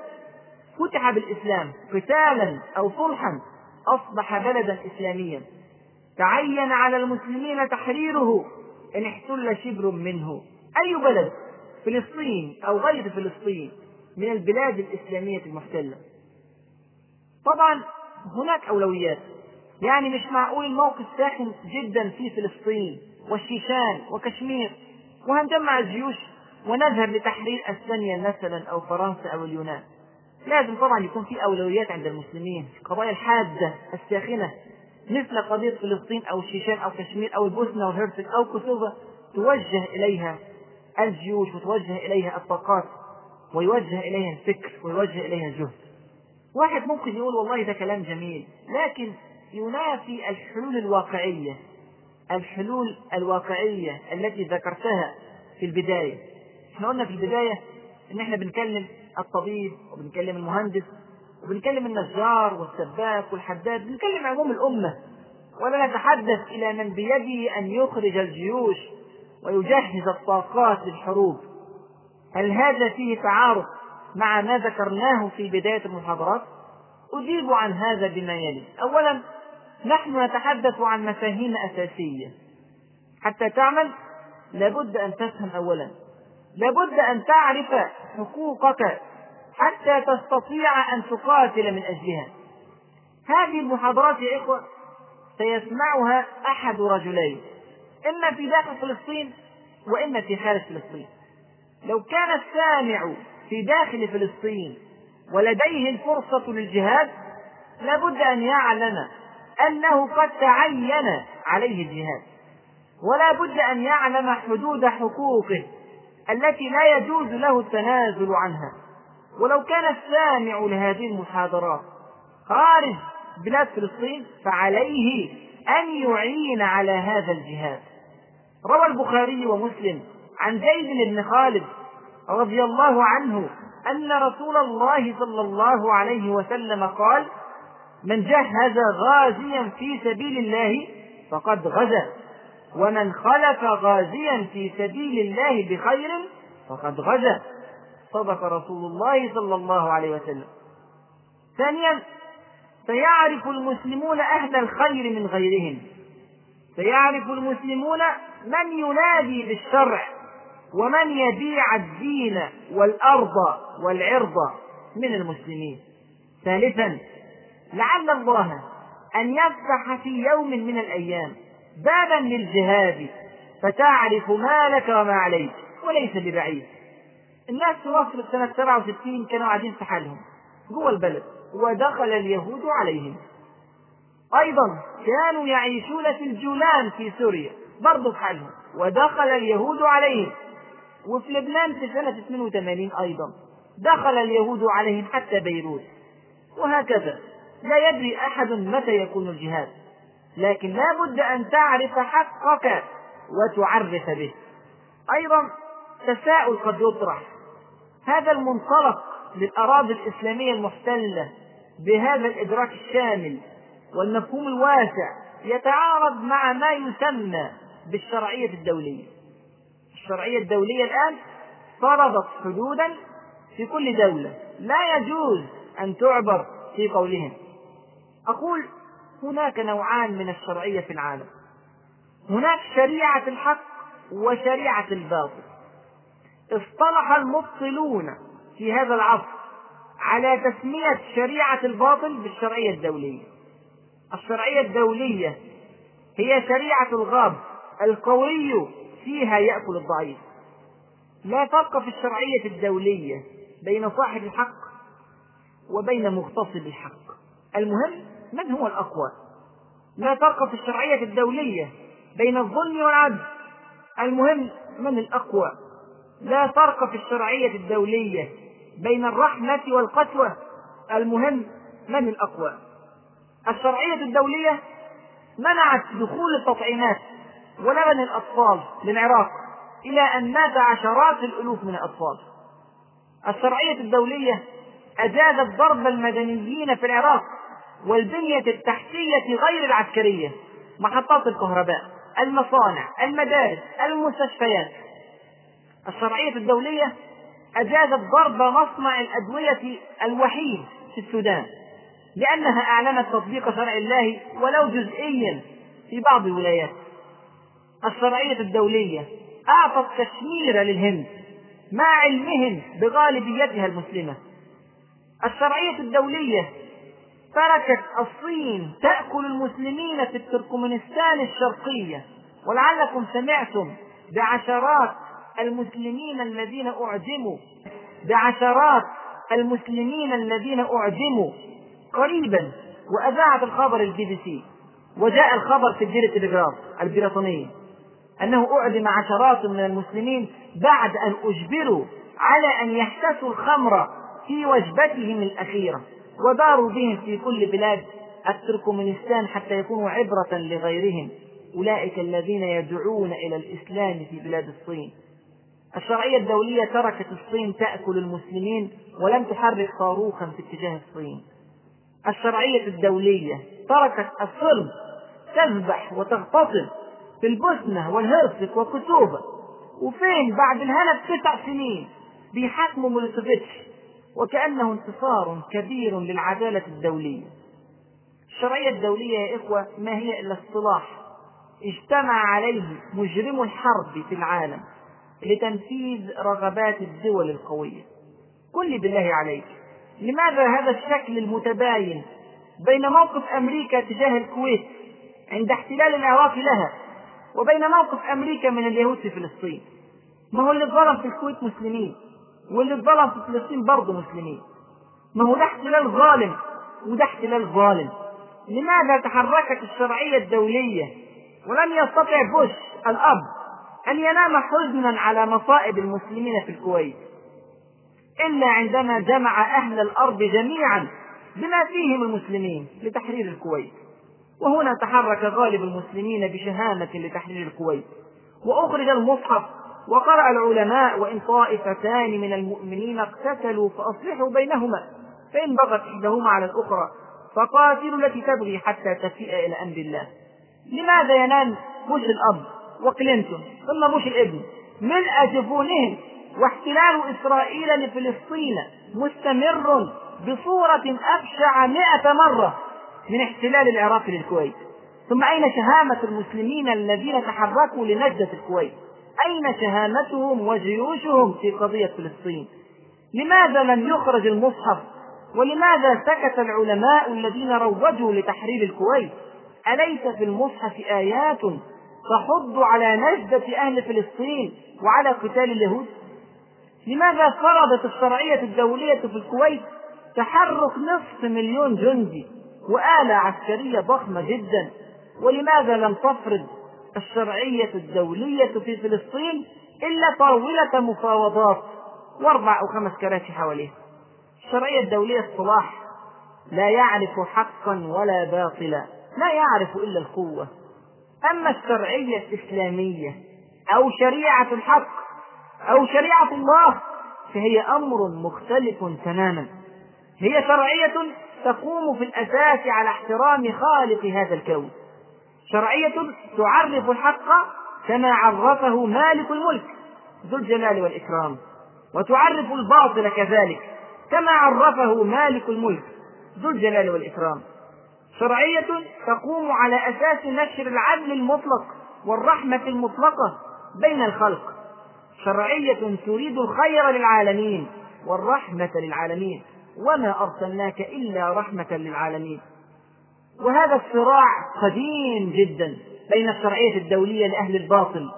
فتح بالإسلام قتالا أو صلحا أصبح بلدا إسلاميا؟ تعين على المسلمين تحريره إن احتل شبر منه. أي بلد؟ فلسطين أو غير فلسطين من البلاد الإسلامية المحتلة. طبعا هناك أولويات. يعني مش معقول الموقف ساخن جدا في فلسطين والشيشان وكشمير. وهنجمع الجيوش ونذهب لتحرير أسبانيا مثلا أو فرنسا أو اليونان. لازم طبعا يكون في أولويات عند المسلمين. القضايا الحادة الساخنة مثل قضية فلسطين أو الشيشان أو كشمير أو البوسنة والهرسك أو كوسوفا توجه إليها الجيوش وتوجه إليها الطاقات ويوجه إليها الفكر ويوجه إليها الجهد. واحد ممكن يقول والله ده كلام جميل لكن ينافي الحلول الواقعية الحلول الواقعية التي ذكرتها في البداية. إحنا قلنا في البداية إن إحنا بنكلم الطبيب وبنكلم المهندس وبنكلم النجار والسباك والحداد بنكلم عموم الأمة ولا نتحدث إلى من بيده أن يخرج الجيوش ويجهز الطاقات للحروب. هل هذا فيه تعارض مع ما ذكرناه في بداية المحاضرات؟ أجيب عن هذا بما يلي، أولا نحن نتحدث عن مفاهيم أساسية، حتى تعمل لابد أن تفهم أولا، لابد أن تعرف حقوقك حتى تستطيع أن تقاتل من أجلها. هذه المحاضرات يا إخوة سيسمعها أحد رجلين، إما في داخل فلسطين وإما في خارج فلسطين. لو كان السامع في داخل فلسطين ولديه الفرصة للجهاد لابد أن يعلم أنه قد تعين عليه الجهاد ولا بد أن يعلم حدود حقوقه التي لا يجوز له التنازل عنها ولو كان السامع لهذه المحاضرات خارج بلاد فلسطين فعليه أن يعين على هذا الجهاد. روى البخاري ومسلم عن زيد بن خالد رضي الله عنه أن رسول الله صلى الله عليه وسلم قال من جهز غازيا في سبيل الله فقد غزا ومن خلف غازيا في سبيل الله بخير فقد غزا. صدق رسول الله صلى الله عليه وسلم. ثانيا سيعرف المسلمون أهل الخير من غيرهم. سيعرف المسلمون من ينادي بالشرع ومن يبيع الدين والأرض والعرض من المسلمين. ثالثا لعل الله أن يفتح في يوم من الأيام بابا للجهاد فتعرف ما لك وما عليك وليس ببعيد. الناس في مصر سنة 67 كانوا قاعدين في حالهم جوه البلد ودخل اليهود عليهم. أيضا كانوا يعيشون في الجولان في سوريا برضه في حالهم ودخل اليهود عليهم. وفي لبنان في سنة 82 أيضا دخل اليهود عليهم حتى بيروت. وهكذا لا يدري أحد متى يكون الجهاد لكن لا بد أن تعرف حقك وتعرف به. أيضا تساؤل قد يطرح هذا المنطلق للأراضي الإسلامية المحتلة بهذا الإدراك الشامل والمفهوم الواسع يتعارض مع ما يسمى بالشرعية الدولية. الشرعية الدولية الآن فرضت حدودا في كل دولة. لا يجوز أن تعبر في قولهم. أقول هناك نوعان من الشرعية في العالم. هناك شريعة الحق وشريعة الباطل. اصطلح المبطلون في هذا العصر على تسمية شريعة الباطل بالشرعية الدولية. الشرعية الدولية هي شريعة الغاب القوي فيها يأكل الضعيف. لا فرق في الشرعية الدولية بين صاحب الحق وبين مغتصب الحق. المهم من هو الأقوى؟ لا فرق في الشرعية الدولية بين الظلم والعدل. المهم من الأقوى؟ لا فرق في الشرعية الدولية بين الرحمة والقسوة. المهم من الأقوى؟ الشرعية الدولية منعت دخول التطعيمات ولبن الأطفال للعراق إلى أن مات عشرات الألوف من الأطفال. الشرعية الدولية أجازت ضرب المدنيين في العراق والبنية التحتية غير العسكرية محطات الكهرباء المصانع المدارس المستشفيات. الشرعية الدولية أجازت ضرب مصنع الأدوية الوحيد في السودان لأنها أعلنت تطبيق شرع الله ولو جزئيا في بعض الولايات. الشرعية الدولية أعطت كشمير للهند مع علمهم بغالبيتها المسلمة. الشرعية الدولية تركت الصين تأكل المسلمين في التركمانستان الشرقية ولعلكم سمعتم بعشرات المسلمين الذين أعدموا. بعشرات المسلمين الذين أعدموا قريبا. وأذاعت الخبر البي بي سي. وجاء الخبر في الديلي تلغراف البريطانية أنه أعدم عشرات من المسلمين بعد أن أجبروا على أن يحتسوا الخمر في وجبتهم الأخيرة. وداروا بهم في كل بلاد التركمانستان حتى يكونوا عبرة لغيرهم. أولئك الذين يدعون إلى الإسلام في بلاد الصين. الشرعية الدولية تركت الصين تأكل المسلمين ولم تحرك صاروخا في اتجاه الصين. الشرعية الدولية تركت الصرب تذبح وتغتصب في البوسنة والهرسك وكتوبة وفين بعد الهنا بتسع سنين بيحاكموا ميلوسيفيتش وكأنه انتصار كبير للعدالة الدولية. الشرعية الدولية يا إخوة ما هي إلا اصطلاح اجتمع عليه مجرم الحرب في العالم. لتنفيذ رغبات الدول القوية. قل لي بالله عليك لماذا هذا الشكل المتباين بين موقف أمريكا تجاه الكويت عند احتلال العراق لها وبين موقف أمريكا من اليهود في فلسطين؟ ما هو اللي اتظلم في الكويت مسلمين واللي اتظلم في فلسطين برضه مسلمين. ما هو ده احتلال ظالم وده احتلال ظالم. لماذا تحركت الشرعية الدولية ولم يستطع بوش الأب أن ينام حزنا على مصائب المسلمين في الكويت. إلا عندما جمع أهل الأرض جميعا بما فيهم المسلمين لتحرير الكويت. وهنا تحرك غالب المسلمين بشهامة لتحرير الكويت. وأخرج المصحف وقرأ العلماء وإن طائفتان من المؤمنين اقتتلوا فأصلحوا بينهما. فإن بغت إحداهما على الأخرى فقاتلوا التي تبغي حتى تفيء إلى أمر الله. لماذا ينام بوش الأب وكلينتون. ثم بوش الابن. ملء جفونهم واحتلال إسرائيل لفلسطين مستمر بصورة أبشع مئة مرة من احتلال العراق للكويت. ثم أين شهامة المسلمين الذين تحركوا لنجدة الكويت؟ أين شهامتهم وجيوشهم في قضية فلسطين؟ لماذا لم يخرج المصحف؟ ولماذا سكت العلماء الذين روجوا لتحرير الكويت؟ أليس في المصحف آيات تحض على نجدة أهل فلسطين وعلى قتال اليهود؟ لماذا فرضت الشرعية الدولية في الكويت تحرك نصف مليون جندي وآلة عسكرية ضخمة جدا؟ ولماذا لم تفرض الشرعية الدولية في فلسطين إلا طاولة مفاوضات وأربع أو خمس كراسي حواليها؟ الشرعية الدولية الصلاح لا يعرف حقا ولا باطلا لا يعرف إلا القوة. أما الشرعية الإسلامية أو شريعة الحق أو شريعة الله فهي أمر مختلف تماما. هي شرعية تقوم في الأساس على احترام خالق هذا الكون. شرعية تعرف الحق كما عرفه مالك الملك ذو الجلال والإكرام وتعرف الباطل كذلك كما عرفه مالك الملك ذو الجلال والإكرام. شرعية تقوم على أساس نشر العدل المطلق والرحمة المطلقة بين الخلق. شرعية تريد الخير للعالمين والرحمة للعالمين وما أرسلناك إلا رحمة للعالمين. وهذا الصراع قديم جدا بين الشرعية الدولية لأهل الباطل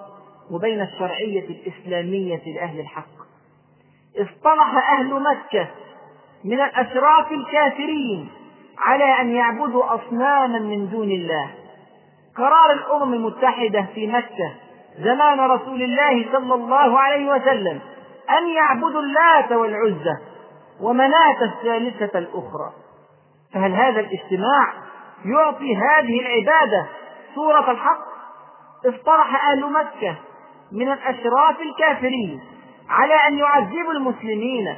وبين الشرعية الإسلامية لأهل الحق. اصطلح أهل مكة من الأشراف الكافرين على أن يعبدوا أصناما من دون الله. قرار الأمم المتحدة في مكة زمان رسول الله صلى الله عليه وسلم أن يعبدوا اللات والعزى ومناة الثالثة الأخرى. فهل هذا الاجتماع يعطي هذه العبادة صورة الحق؟ اصطلح أهل مكة من الأشراف الكافرين على أن يعذبوا المسلمين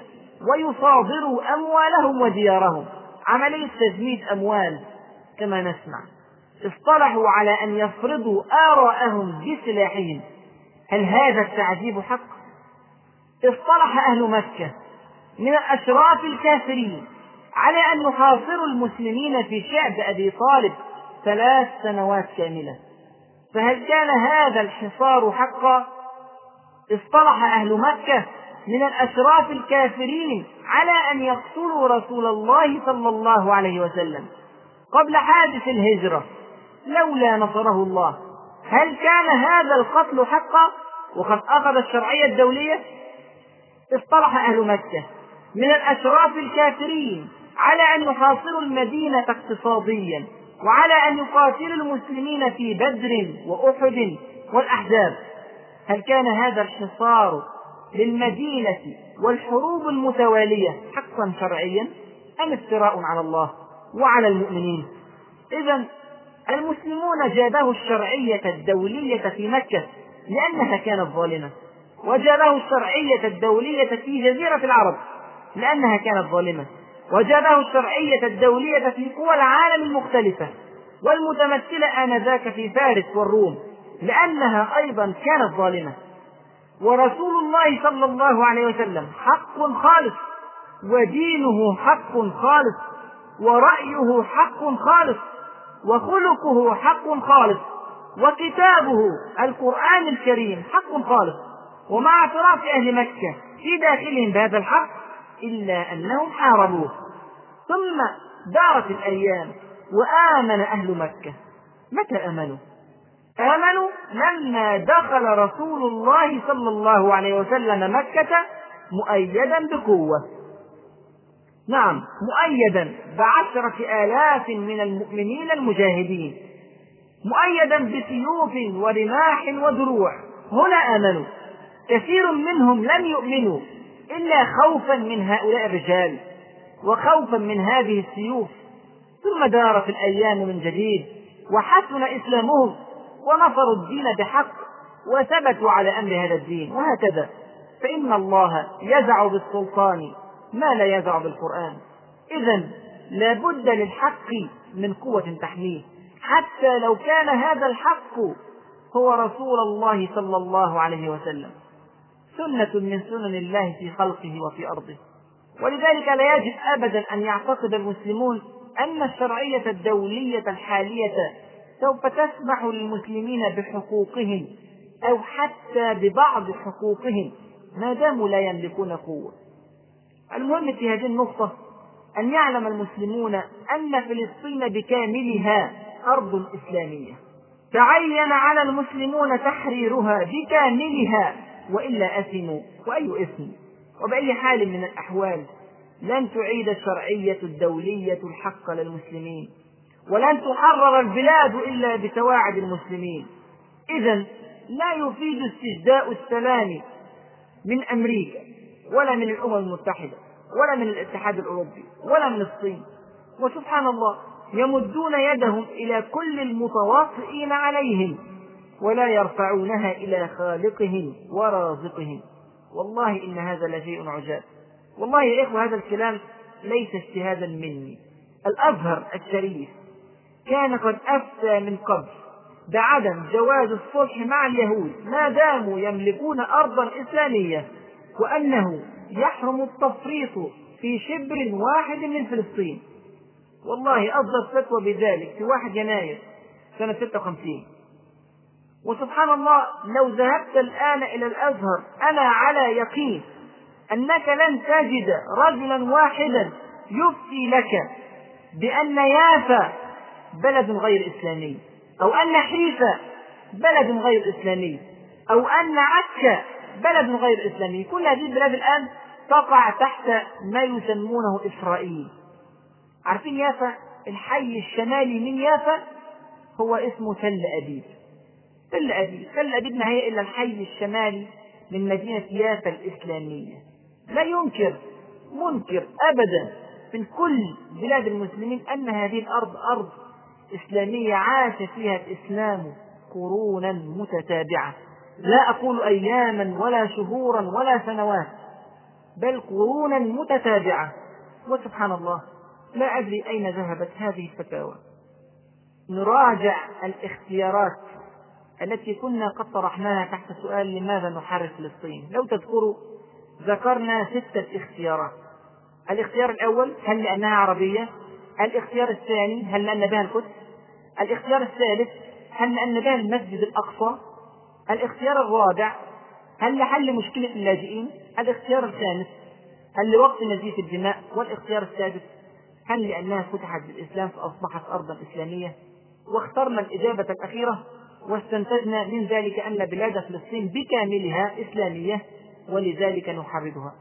ويصادروا أموالهم وديارهم. عملية تجميد أموال كما نسمع اصطلحوا على أن يفرضوا آراءهم بسلاحهم هل هذا التعذيب حق؟ اصطلح أهل مكة من الأشراف الكافرين على أن يحاصروا المسلمين في شعب أبي طالب ثلاث سنوات كاملة فهل كان هذا الحصار حقا؟ اصطلح أهل مكة من الأشراف الكافرين على أن يقتلوا رسول الله صلى الله عليه وسلم قبل حادث الهجرة لولا نصره الله. هل كان هذا القتل حقا؟ وقد أخذ الشرعية الدولية؟ اصطلح أهل مكة. من الأشراف الكافرين على أن يحاصروا المدينة اقتصاديا وعلى أن يقاتلوا المسلمين في بدر وأحد والأحزاب. هل كان هذا الحصار للمدينة والحروب المتوالية حقا شرعيا أم افتراء على الله وعلى المؤمنين؟ إذا المسلمون جابه الشرعية الدولية في مكة لأنها كانت ظالمة وجابه الشرعية الدولية في جزيرة العرب لأنها كانت ظالمة وجابه الشرعية الدولية في قوى العالم المختلفة والمتمثلة آنذاك في فارس والروم لأنها أيضا كانت ظالمة. ورسول الله صلى الله عليه وسلم حق خالص ودينه حق خالص ورأيه حق خالص وخلقه حق خالص وكتابه القرآن الكريم حق خالص. ومع اعتراف أهل مكة في داخلهم بهذا الحق إلا أنهم حاربوه. ثم دارت الأيام وآمن أهل مكة. متى آمنوا؟ آمنوا لما دخل رسول الله صلى الله عليه وسلم مكة مؤيدا بقوة. نعم مؤيدا بعشرة آلاف من المؤمنين المجاهدين مؤيدا بسيوف ورماح ودروع. هنا آمنوا. كثير منهم لم يؤمنوا إلا خوفا من هؤلاء الرجال وخوفا من هذه السيوف. ثم دارت الأيام من جديد وحسن إسلامهم ونصروا الدين بحق وثبتوا على أمر هذا الدين وهكذا. فإن الله يزع بالسلطان ما لا يزع بالقرآن. إذا لا بد للحق من قوة تحميه. حتى لو كان هذا الحق هو رسول الله صلى الله عليه وسلم. سنة من سنن الله في خلقه وفي أرضه. ولذلك لا يجب أبدا أن يعتقد المسلمون أن الشرعية الدولية الحالية سوف تسمح للمسلمين بحقوقهم أو حتى ببعض حقوقهم. ما داموا لا يملكون قوة. المهم في هذه النقطة أن يعلم المسلمون أن فلسطين بكاملها أرض إسلامية. تعين على المسلمون تحريرها بكاملها وإلا أثموا. وأي إثم؟ وبأي حال من الأحوال لن تعيد الشرعية الدولية الحق للمسلمين. ولن تحرر البلاد إلا بتواعد المسلمين. إذا لا يفيد استجداء السلام من أمريكا ولا من الأمم المتحدة ولا من الاتحاد الأوروبي ولا من الصين. وسبحان الله يمدون يدهم إلى كل المتواطئين عليهم ولا يرفعونها إلى خالقهم ورازقهم. والله إن هذا لشيء عجاب. والله يا إخوة هذا الكلام ليس اجتهادا مني. الأزهر الشريف كان قد أفتى من قبل. بعدم جواز الصلح مع اليهود ما داموا يملكون أرضا إسلامية وأنه يحرم التفريط في شبر واحد من فلسطين. والله أصدر فتوى بذلك في 1 يناير سنة 56 وسبحان الله لو ذهبت الآن إلى الأزهر أنا على يقين أنك لن تجد رجلا واحدا يفتي لك بأن يافا بلد غير إسلامي. أو أن حيفا بلد غير إسلامي. أو أن عكا بلد غير إسلامي. كل هذه البلاد الآن تقع تحت ما يسمونه إسرائيل. عارفين يافا؟ الحي الشمالي من يافا هو اسمه تل أبيب. تل أبيب. تل أبيب ما هي إلا الحي الشمالي من مدينة يافا الإسلامية. لا ينكر منكر أبدا في كل بلاد المسلمين أن هذه الأرض أرض إسلامية عاش فيها الإسلام قرونا متتابعة. لا أقول أياما ولا شهورا ولا سنوات بل قرونا متتابعة. وسبحان الله لا أدري أين ذهبت هذه الفتاوى. نراجع الاختيارات التي كنا قد طرحناها تحت سؤال لماذا نحرر فلسطين لو تذكروا ذكرنا ستة اختيارات. الاختيار الأول هل لأنها عربية؟ الاختيار الثاني هل لأن بها القدس؟ الاختيار الثالث هل لأن بها المسجد الأقصى؟ الاختيار الرابع هل لحل مشكلة اللاجئين؟ الاختيار الخامس هل لوقت نزيف الدماء؟ والاختيار السادس هل لأنها فتحت بالإسلام فأصبحت أرضا إسلامية؟ واخترنا الإجابة الأخيرة واستنتجنا من ذلك أن بلاد فلسطين بكاملها إسلامية ولذلك نحررها.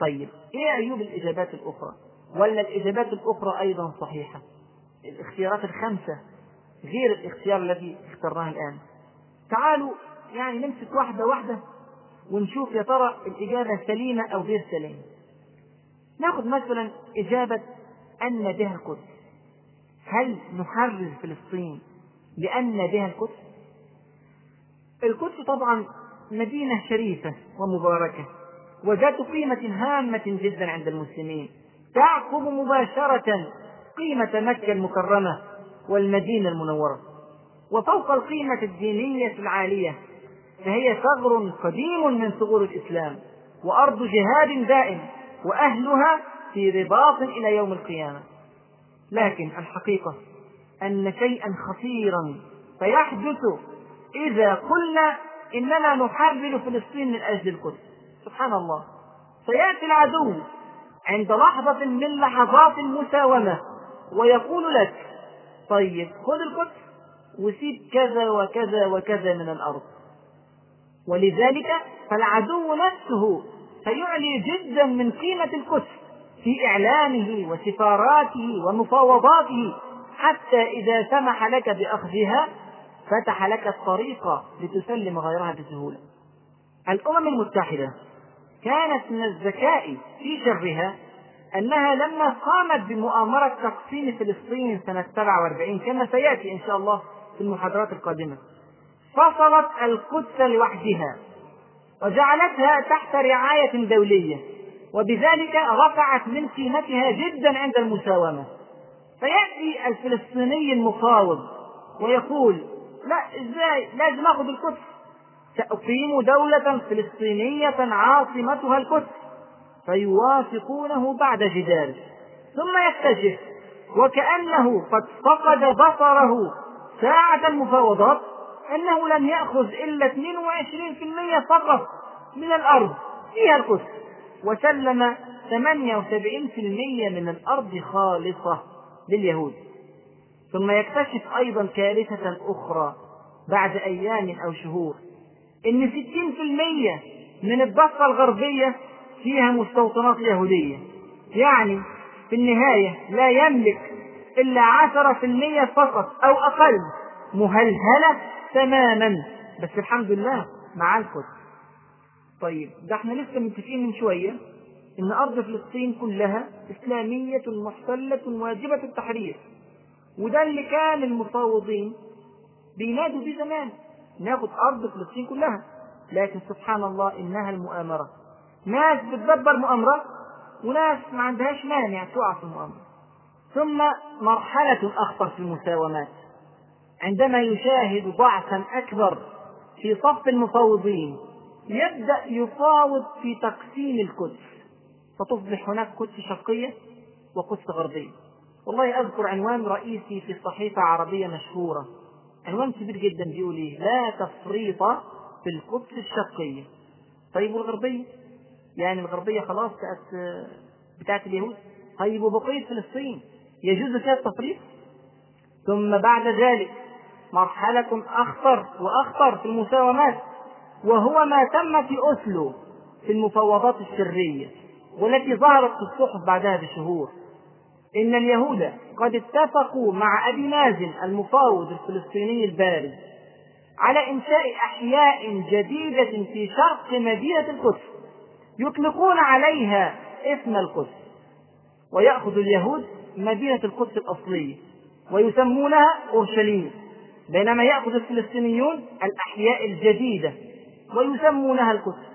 طيب إيه عيوب الإجابات الأخرى؟ ولا الإجابات الأخرى أيضا صحيحة. الاختيارات الخمسة غير الاختيار الذي اخترناه الآن. تعالوا يعني نمسك واحدة واحدة ونشوف يا ترى الإجابة سليمة أو غير سليمة. ناخذ مثلا إجابة أن بها القدس. هل نحرر فلسطين لأن بها القدس؟ القدس طبعا مدينة شريفة ومباركة وذات قيمة هامة جدا عند المسلمين. تعقب مباشرة قيمة مكة المكرمة والمدينة المنورة. وفوق القيمة الدينية العالية فهي ثغر قديم من ثغور الإسلام وأرض جهاد دائم وأهلها في رباط إلى يوم القيامة. لكن الحقيقة أن شيئا خطيرا سيحدث إذا قلنا إننا نحرر فلسطين من أجل القدس. سبحان الله. سيأتي العدو عند لحظة من لحظات المساومة ويقول لك طيب خذ القدس وسيب كذا وكذا وكذا من الأرض. ولذلك فالعدو نفسه سيعلي جدا من قيمة القدس في إعلامه وسفاراته ومفاوضاته حتى إذا سمح لك بأخذها فتح لك الطريق لتسلم غيرها بسهولة. الأمم المتحدة كانت من الذكاء في شرها أنها لما قامت بمؤامرة تقسيم فلسطين سنة 47 كما سيأتي إن شاء الله في المحاضرات القادمة. فصلت القدس لوحدها وجعلتها تحت رعاية دولية وبذلك رفعت من قيمتها جدا عند المساومة. فيأتي الفلسطيني المفاوض ويقول لا إزاي؟ لازم آخذ القدس. سأقيم دولة فلسطينية عاصمتها القدس. فيوافقونه بعد جدال. ثم يكتشف وكأنه قد فقد بصره ساعة المفاوضات أنه لم يأخذ إلا 22% فقط من الأرض فيها القدس وسلم 78% من الأرض خالصة لليهود. ثم يكتشف أيضا كارثة أخرى بعد أيام أو شهور إن 60% من الضفة الغربية فيها مستوطنات يهودية. يعني في النهاية لا يملك إلا عشرة في المية فقط أو أقل مهلهلة تماما. بس الحمد لله مع القدس طيب ده إحنا لسه متفقين من شوية إن أرض فلسطين كلها إسلامية محتلة واجبة التحرير. وده اللي كان المفاوضين بينادوا بيه زمان. ناخد أرض فلسطين كلها. لكن سبحان الله إنها المؤامرة. ناس بتدبر مؤامرة وناس ما عندهاش مانع تقع في المؤامرة. ثم مرحلة أخطر في المساومات. عندما يشاهد ضعفا أكبر في صف المفاوضين يبدأ يفاوض في تقسيم القدس فتصبح هناك قدس شرقية وقدس غربية. والله أذكر عنوان رئيسي في صحيفة عربية مشهورة. عنوان كبير جدا بيقول إيه؟ لا تفريط في القدس الشرقية. طيب والغربية؟ يعني الغربية خلاص بقت بتاعت اليهود. طيب وبقية فلسطين؟ يجوز فيها التفريط ثم بعد ذلك مرحلة أخطر وأخطر في المساومات وهو ما تم في أسلو في المفاوضات السرية والتي ظهرت في الصحف بعدها بشهور. إن اليهود قد اتفقوا مع أبي مازن المفاوض الفلسطيني البارز على إنشاء أحياء جديدة في شرق مدينة القدس. يطلقون عليها اسم القدس. ويأخذ اليهود مدينة القدس الأصلية ويسمونها أورشليم بينما يأخذ الفلسطينيون الأحياء الجديدة ويسمونها القدس.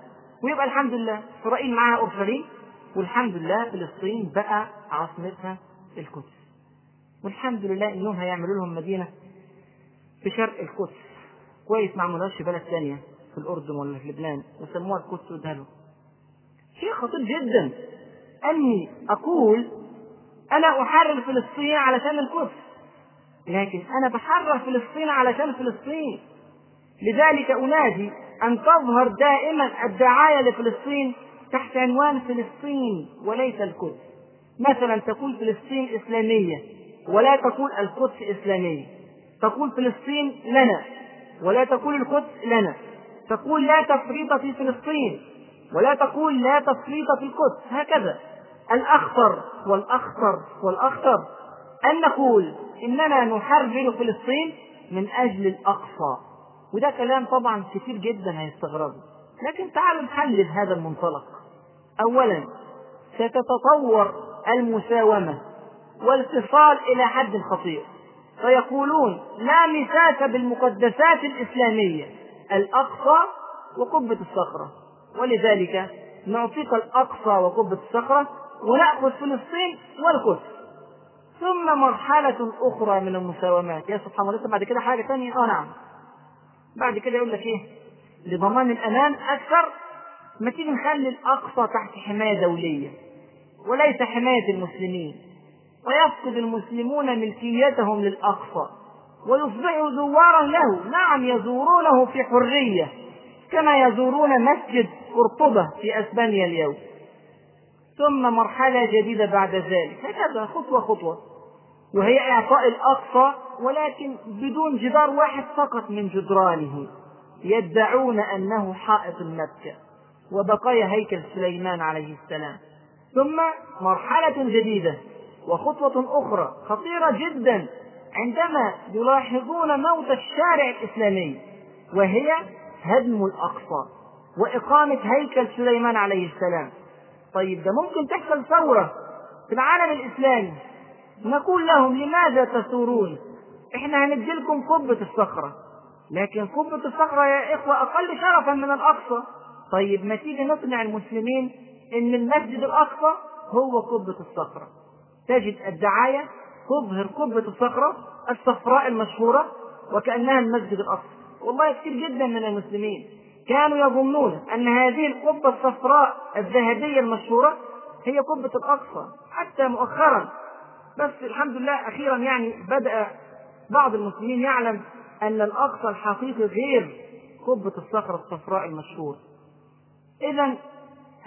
ويبقى الحمد لله إسرائيل معها أورشليم والحمد لله فلسطين بقى عاصمتها القدس. والحمد لله إنهم هيعملوا لهم مدينة في شرق القدس. كويس ما عملوهاش في بلد ثانية في الأردن ولا في لبنان وسموها القدس وادها شيء خطير جدا. أني أقول أنا أحرر فلسطين علشان القدس لكن أنا بحرر فلسطين علشان فلسطين. لذلك أنادي أن تظهر دائما الدعاية لفلسطين تحت عنوان فلسطين وليس القدس مثلا تقول فلسطين إسلامية ولا تقول القدس إسلامية. تقول فلسطين لنا ولا تقول القدس لنا. تقول لا تفريط في فلسطين. ولا تقول لا تفريط في القدس هكذا. الأخطر والأخطر والأخطر. أن نقول إننا نحرر فلسطين من أجل الأقصى. وده كلام طبعا كثير جدا هيستغربه لكن تعالوا نحلل هذا المنطلق. أولا ستتطور المساومة والفصال إلى حد خطير. فيقولون لا مساس بالمقدسات الإسلامية الأقصى وقبة الصخرة. ولذلك نعطيك الأقصى وقبة الصخرة ونأخذ فلسطين والقدس. ثم مرحلة أخرى من المساومات. يا سبحان الله بعد كده حاجة ثانية آه نعم. بعد كده يقول لك إيه؟ لضمان الأمان أكثر ما تيجي نخلي الأقصى تحت حماية دولية. وليس حماية المسلمين. ويفقد المسلمون ملكيتهم للأقصى. ويصبحوا زوارا له. نعم يزورونه في حرية. كما يزورون مسجد قرطبة في أسبانيا اليوم. ثم مرحلة جديدة بعد ذلك. هكذا خطوة خطوة. وهي إعطاء الأقصى ولكن بدون جدار واحد فقط من جدرانه. يدعون أنه حائط مكة وبقايا هيكل سليمان عليه السلام. ثم مرحلة جديدة وخطوة أخرى خطيرة جدا عندما يلاحظون موت الشارع الإسلامي وهي هدم الأقصى. وإقامة هيكل سليمان عليه السلام. طيب ده ممكن تحصل ثورة في العالم الإسلامي. نقول لهم لماذا تثورون؟ إحنا هنديلكم قبة الصخرة. لكن قبة الصخرة يا إخوة أقل شرفا من الأقصى. طيب ما تيجي نقنع المسلمين إن المسجد الأقصى هو قبة الصخرة. تجد الدعاية تظهر قبة الصخرة الصفراء المشهورة وكأنها المسجد الأقصى. والله كثير جدا من المسلمين. كانوا يظنون أن هذه القبة الصفراء الذهبية المشهورة هي قبة الأقصى حتى مؤخرا. بس الحمد لله أخيرا يعني بدأ بعض المسلمين يعلم أن الأقصى الحقيقي غير قبة الصخرة الصفراء المشهور. إذا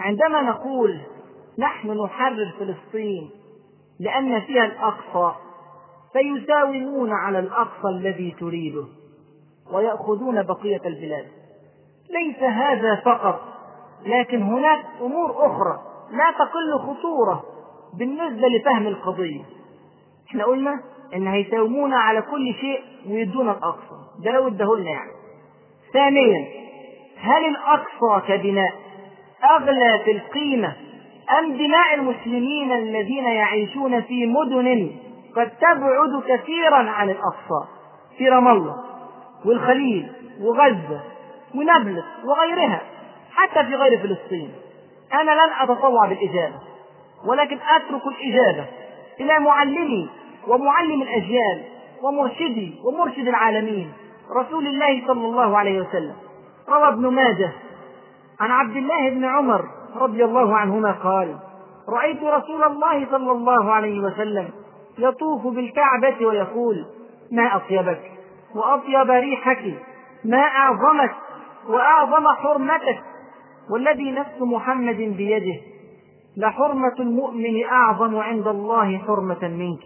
عندما نقول نحن نحرر فلسطين لأن فيها الأقصى فيساومون على الأقصى الذي تريده ويأخذون بقية البلاد. ليس هذا فقط لكن هناك أمور أخرى. لا تقل خطورة بالنسبة لفهم القضية. إحنا قلنا إن هيساومونا على كل شيء ويدونا الأقصى. ده لو ادهولنا يعني. ثانيا هل الأقصى كبناء؟ أغلى في القيمة أم بناء المسلمين الذين يعيشون في مدن قد تبعد كثيرا عن الأقصى؟ في رام الله والخليل وغزة ونابلس وغيرها حتى في غير فلسطين. أنا لن أتطوع بالإجابة ولكن أترك الإجابة إلى معلمي ومعلم الأجيال ومرشدي ومرشد العالمين رسول الله صلى الله عليه وسلم. روى ابن ماجه عن عبد الله بن عمر رضي الله عنهما قال رأيت رسول الله صلى الله عليه وسلم يطوف بالكعبة ويقول ما أطيبك؟ وأطيب ريحك؟ ما أعظمك؟ وأعظم حرمتك والذي نفس محمد بيده. لحرمة المؤمن أعظم عند الله حرمة منك.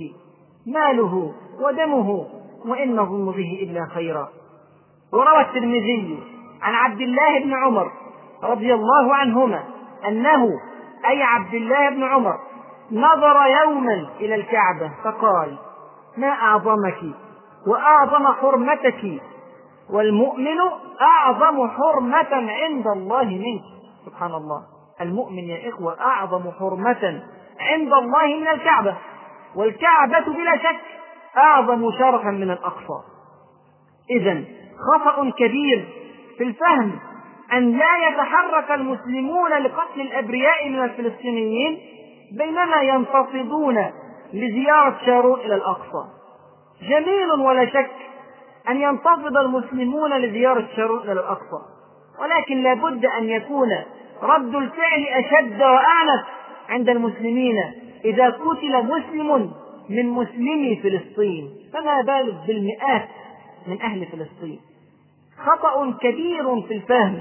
ماله ودمه وإن نظن به إلا خيرا. وروى الترمذي عن عبد الله بن عمر رضي الله عنهما أنه أي عبد الله بن عمر نظر يوما إلى الكعبة فقال ما أعظمك وأعظم حرمتك والمؤمن أعظم حرمة عند الله منك. سبحان الله. المؤمن يا إخوة أعظم حرمة عند الله من الكعبة. والكعبة بلا شك أعظم شرفا من الأقصى. إذا خطأ كبير في الفهم أن لا يتحرك المسلمون لقتل الأبرياء من الفلسطينيين بينما ينتفضون لزيارة شارون إلى الأقصى. جميل ولا شك أن ينتفض المسلمون لزيارة شارون الأقصى. ولكن لابد أن يكون رد الفعل أشد وأعنف عند المسلمين. إذا قتل مسلم من مسلمي فلسطين فما بالك بالمئات من أهل فلسطين؟ خطأ كبير في الفهم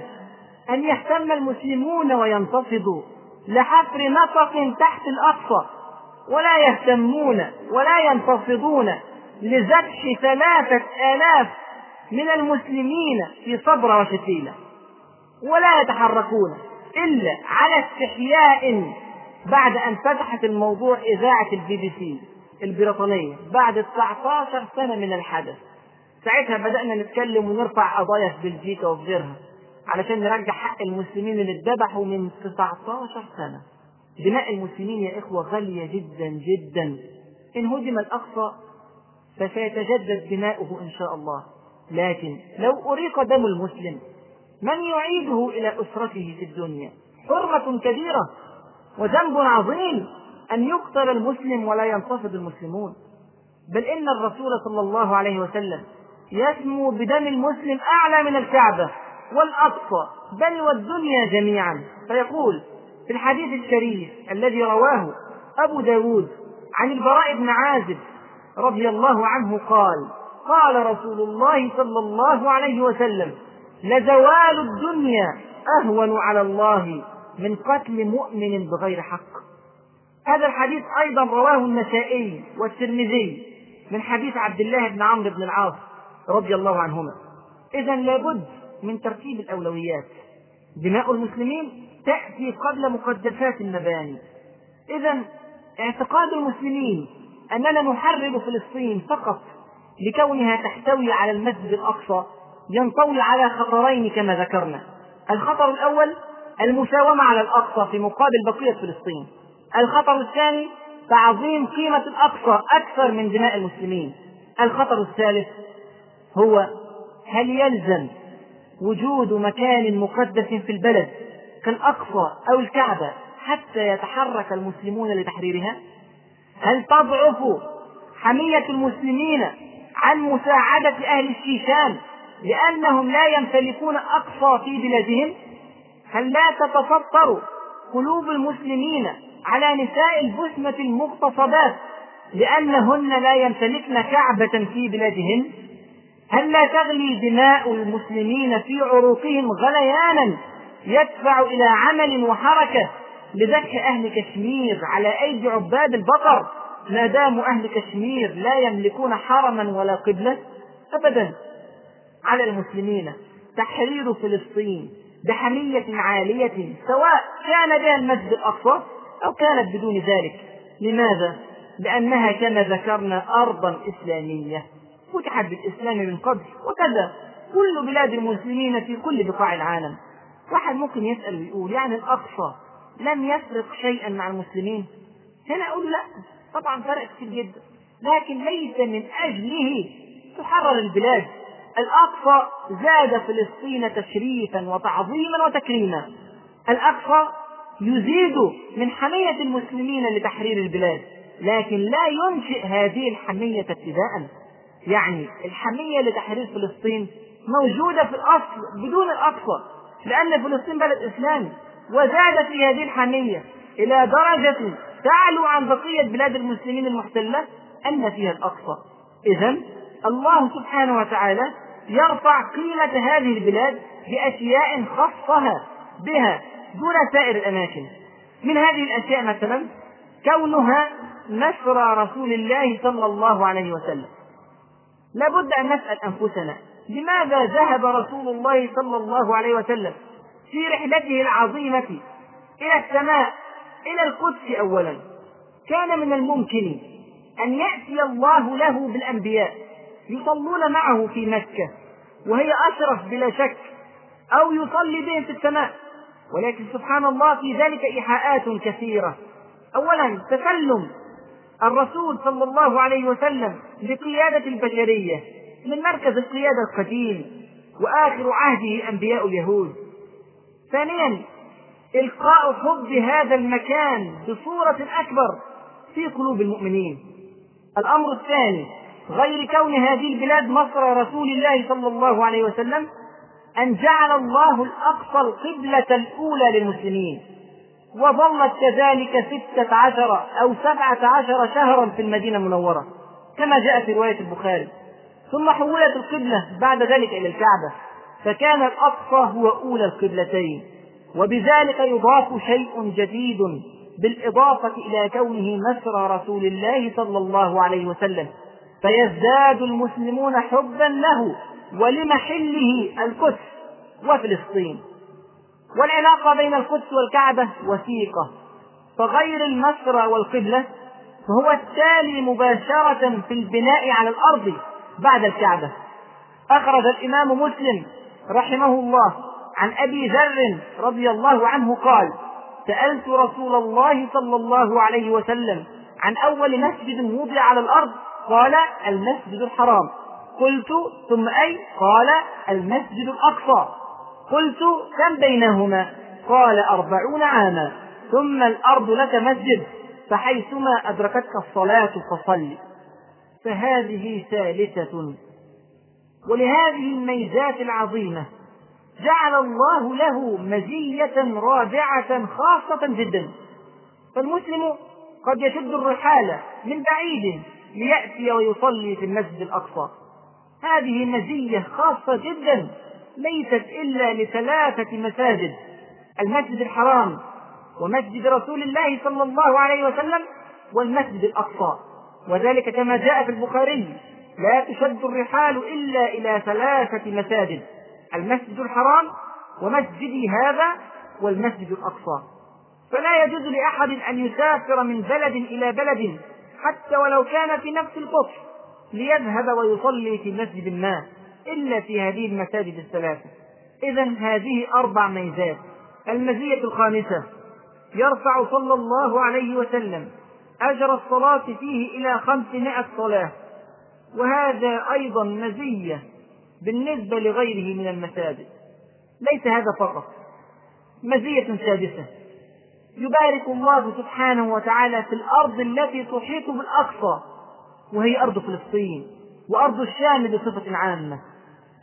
أن يهتم المسلمون وينتفضوا لحفر نفق تحت الأقصى. ولا يهتمون ولا ينتفضون لذبح ثلاثة آلاف من المسلمين في صبر وشتيلة ولا يتحركون إلا على استحياء بعد أن فتحت الموضوع إذاعة البي بي سي البريطانية بعد 19 سنة من الحدث. ساعتها بدأنا نتكلم ونرفع قضايا في بلجيكا وفي غيرها علشان نرجع حق المسلمين اللي اتذبحوا من 19 سنة. دماء المسلمين يا إخوة غالية جدا جدا. إن هدم الأقصى فسيتجدد دماؤه إن شاء الله. لكن لو أريق دم المسلم من يعيده إلى أسرته في الدنيا؟ حرمة كبيرة وذنب عظيم أن يقتل المسلم ولا ينتفض المسلمون. بل إن الرسول صلى الله عليه وسلم يسمو بدم المسلم أعلى من الكعبة والأقصى بل والدنيا جميعا. فيقول في الحديث الشريف الذي رواه أبو داود عن البراء بن عازب رضي الله عنه قال قال رسول الله صلى الله عليه وسلم لزوال الدنيا أهون على الله من قتل مؤمن بغير حق. هذا الحديث أيضا رواه النسائي والترمذي من حديث عبد الله بن عمرو بن العاص رضي الله عنهما. إذا لابد من ترتيب الأولويات. دماء المسلمين تأتي قبل مقدسات المباني. إذا اعتقاد المسلمين أننا نحرر فلسطين فقط لكونها تحتوي على المسجد الأقصى ينطوي على خطرين كما ذكرنا. الخطر الأول المساومة على الأقصى في مقابل بقية فلسطين. الخطر الثاني تعظيم قيمة الأقصى أكثر من دماء المسلمين. الخطر الثالث هو هل يلزم وجود مكان مقدس في البلد كالأقصى أو الكعبة حتى يتحرك المسلمون لتحريرها؟ هل تضعف حمية المسلمين عن مساعدة أهل الشيشان لأنهم لا يمتلكون أقصى في بلادهم؟ هل لا تتفطر قلوب المسلمين على نساء البسمة المغتصبات لأنهن لا يمتلكن كعبة في بلادهن هل لا تغلي دماء المسلمين في عروقهم غليانا يدفع إلى عمل وحركة لذبح أهل كشمير على أيدي عباد البقر. ما داموا أهل كشمير لا يملكون حرما ولا قبلة أبدا. على المسلمين تحرير فلسطين بحمية عالية سواء كان بها المسجد الأقصى أو كانت بدون ذلك. لماذا؟ لأنها كما ذكرنا أرضا إسلامية. فتحت بالإسلام من قبل وكذا. كل بلاد المسلمين في كل بقاع العالم. واحد ممكن يسأل ويقول يعني الأقصى لم يفرق شيئا مع المسلمين. هنا أقول لا طبعا فرق كثير جدا. لكن ليس من أجله تحرر البلاد. الأقصى زاد فلسطين تشريفا وتعظيما وتكريما. الأقصى يزيد من حمية المسلمين لتحرير البلاد. لكن لا ينشئ هذه الحمية ابتداء يعني الحمية لتحرير فلسطين موجودة في الأصل بدون الأقصى لأن فلسطين بلد إسلامي. وزادت في هذه الحمية إلى درجة تعلو عن بقية بلاد المسلمين المحتلة أن فيها الأقصى. إذا الله سبحانه وتعالى يرفع قيمة هذه البلاد بأشياء خصها بها دون سائر الأماكن. من هذه الأشياء مثلا كونها مسرى رسول الله صلى الله عليه وسلم. لابد أن نسأل أنفسنا لماذا ذهب رسول الله صلى الله عليه وسلم في رحلته العظيمة إلى السماء إلى القدس أولا. كان من الممكن أن يأتي الله له بالأنبياء يصلون معه في مكة وهي أشرف بلا شك أو يصلي بهم في السماء. ولكن سبحان الله في ذلك إيحاءات كثيرة. أولا تكلم الرسول صلى الله عليه وسلم بقيادة البشرية من مركز القيادة القديم وآخر عهده أنبياء اليهود. ثانيا إلقاء حب هذا المكان بصورة أكبر في قلوب المؤمنين. الأمر الثاني غير كون هذه البلاد مصر رسول الله صلى الله عليه وسلم أن جعل الله الأقصى القبلة الأولى للمسلمين. وظلت كذلك ستة عشر أو سبعة عشر شهرا في المدينة المنورة كما جاء في رواية البخاري. ثم حولت القبلة بعد ذلك إلى الكعبة. فكان الأقصى هو أولى القبلتين وبذلك يضاف شيء جديد بالإضافة إلى كونه مسرى رسول الله صلى الله عليه وسلم فيزداد المسلمون حبا له ولمحله القدس وفلسطين. والعلاقة بين القدس والكعبة وثيقة فغير المسرى والقبلة فهو التالي مباشرة في البناء على الأرض بعد الكعبة. أخرج الإمام مسلم رحمه الله عن أبي ذر رضي الله عنه قال سألت رسول الله صلى الله عليه وسلم عن أول مسجد وضع على الأرض قال المسجد الحرام. قلت ثم أي؟ قال المسجد الأقصى. قلت كم بينهما؟ قال أربعون عاما. ثم الأرض لك مسجد فحيثما أدركتك الصلاة فصل. فهذه ثالثة ولهذه الميزات العظيمة جعل الله له مزية رابعة خاصة جدا فالمسلم قد يشد الرحال من بعيد ليأتي ويصلي في المسجد الأقصى. هذه مزية خاصة جدا ليست إلا لثلاثة مساجد المسجد الحرام ومسجد رسول الله صلى الله عليه وسلم والمسجد الأقصى. وذلك كما جاء في البخاري لا تشد الرحال إلا إلى ثلاثة مساجد المسجد الحرام ومسجدي هذا والمسجد الأقصى. فلا يجوز لأحد أن يسافر من بلد إلى بلد حتى ولو كان في نفس القطر ليذهب ويصلي في مسجد ما إلا في هذه المساجد الثلاثة. إذا هذه أربع ميزات. المزية الخامسة يرفع صلى الله عليه وسلم أجر الصلاة فيه إلى خمسمائة صلاة. وهذا أيضا مزية بالنسبة لغيره من المساجد. ليس هذا فقط مزية سادسة. يبارك الله سبحانه وتعالى في الأرض التي تحيط بالأقصى وهي أرض فلسطين وأرض الشام بصفة عامة.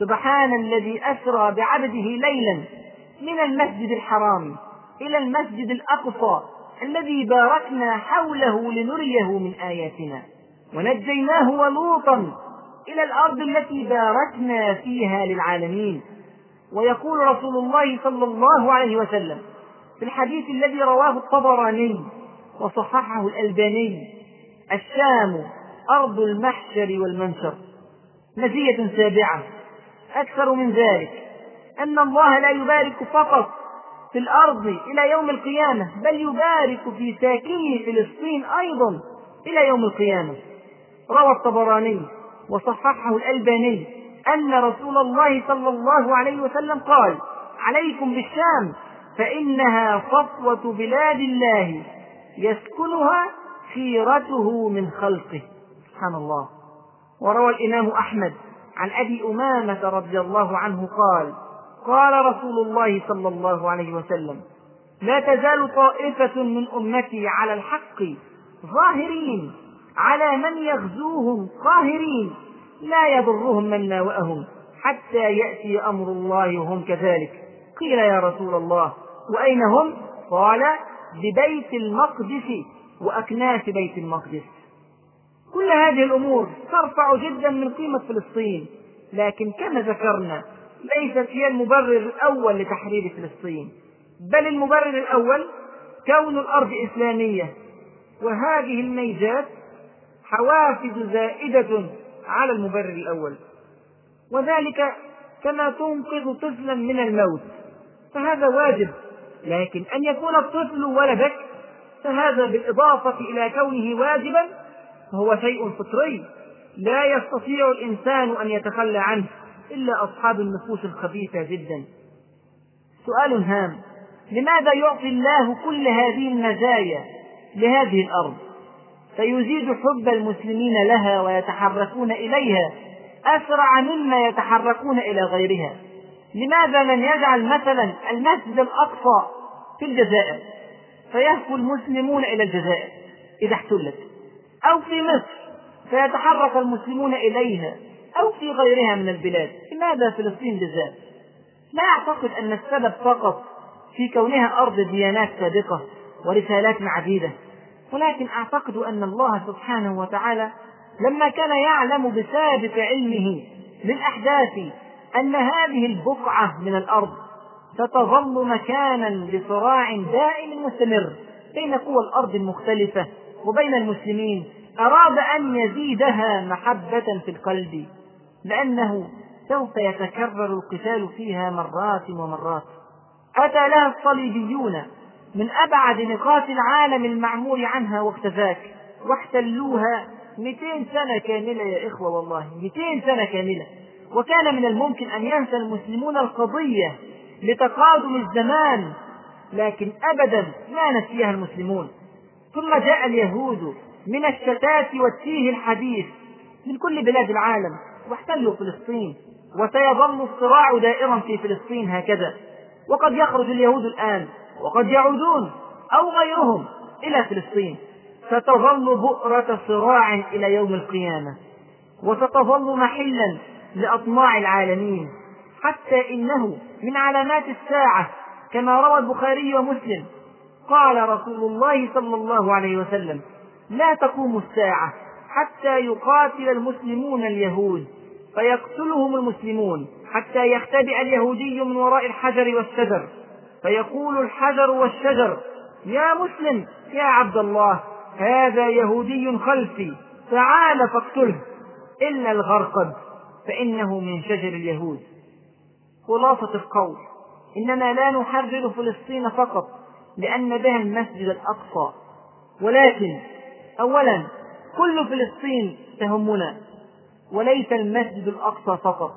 سبحان الذي أسرى بعبده ليلا من المسجد الحرام إلى المسجد الأقصى الذي باركنا حوله لنريه من آياتنا. ونجيناه ولوطا إلى الأرض التي باركنا فيها للعالمين. ويقول رسول الله صلى الله عليه وسلم في الحديث الذي رواه الطبراني وصححه الألباني الشام أرض المحشر والمنشر. مزية سابعة. أكثر من ذلك أن الله لا يبارك فقط في الأرض إلى يوم القيامة بل يبارك في ساكني فلسطين أيضا إلى يوم القيامة. روى الطبراني وصححه الألباني أن رسول الله صلى الله عليه وسلم قال عليكم بالشام فإنها صفوة بلاد الله يسكنها خيرته من خلقه. سبحان الله. وروى الإمام أحمد عن أبي أمامة رضي الله عنه قال قال رسول الله صلى الله عليه وسلم لا تزال طائفة من أمتي على الحق ظاهرين على من يغزوهم قاهرين. لا يضرهم من ناوأهم. حتى يأتي أمر الله وهم كذلك. قيل يا رسول الله وأين هم؟ قال ببيت المقدس وأكناف بيت المقدس. كل هذه الأمور ترفع جدا من قيمة فلسطين. لكن كما ذكرنا ليست هي المبرر الأول لتحرير فلسطين. بل المبرر الأول كون الأرض إسلامية. وهذه الميزات حوافز زائدة على المبرر الأول. وذلك كما تنقذ طفلا من الموت. فهذا واجب لكن أن يكون الطفل ولدك فهذا بالإضافة إلى كونه واجبا فهو شيء فطري. لا يستطيع الإنسان أن يتخلى عنه إلا أصحاب النفوس الخبيثة جدا. سؤال هام لماذا يعطي الله كل هذه المزايا لهذه الأرض؟ فيزيد حب المسلمين لها ويتحركون إليها أسرع مما يتحركون إلى غيرها. لماذا لم يجعل مثلا المسجد الأقصى في الجزائر؟ فيهفو المسلمون إلى الجزائر إذا احتلت. أو في مصر فيتحرك المسلمون إليها. أو في غيرها من البلاد. لماذا فلسطين بالذات لا أعتقد أن السبب فقط في كونها أرض ديانات سابقة ورسالات عديدة ولكن أعتقد أن الله سبحانه وتعالى لما كان يعلم بسابق علمه للأحداث أن هذه البقعة من الأرض ستظل مكانا لصراع دائم مستمر بين قوى الأرض المختلفة وبين المسلمين أراد أن يزيدها محبة في القلب لأنه سوف يتكرر القتال فيها مرات ومرات. أتى لها الصليبيون من أبعد نقاط العالم المعمور عنها واختفاك واحتلوها 200 سنة كاملة يا إخوة والله 200 سنة كاملة. وكان من الممكن أن ينسى المسلمون القضية لتقادم الزمان لكن أبدا ما نسيها المسلمون. ثم جاء اليهود من الشتات والتيه الحديث من كل بلاد العالم واحتلوا فلسطين وسيظل الصراع دائرا في فلسطين هكذا. وقد يخرج اليهود الآن وقد يعودون أو غيرهم إلى فلسطين. ستظل بؤرة صراع إلى يوم القيامة وستظل محلا لأطماع العالمين حتى إنه من علامات الساعة كما روى البخاري ومسلم. قال رسول الله صلى الله عليه وسلم لا تقوم الساعة حتى يقاتل المسلمون اليهود فيقتلهم المسلمون حتى يختبئ اليهودي من وراء الحجر والشجر. فيقول الحجر والشجر يا مسلم يا عبد الله هذا يهودي خلفي تعال فاقتله إلا الغرقد فإنه من شجر اليهود. خلاصة القول إننا لا نحرر فلسطين فقط لأن بها المسجد الأقصى. ولكن أولا كل فلسطين تهمنا وليس المسجد الأقصى فقط.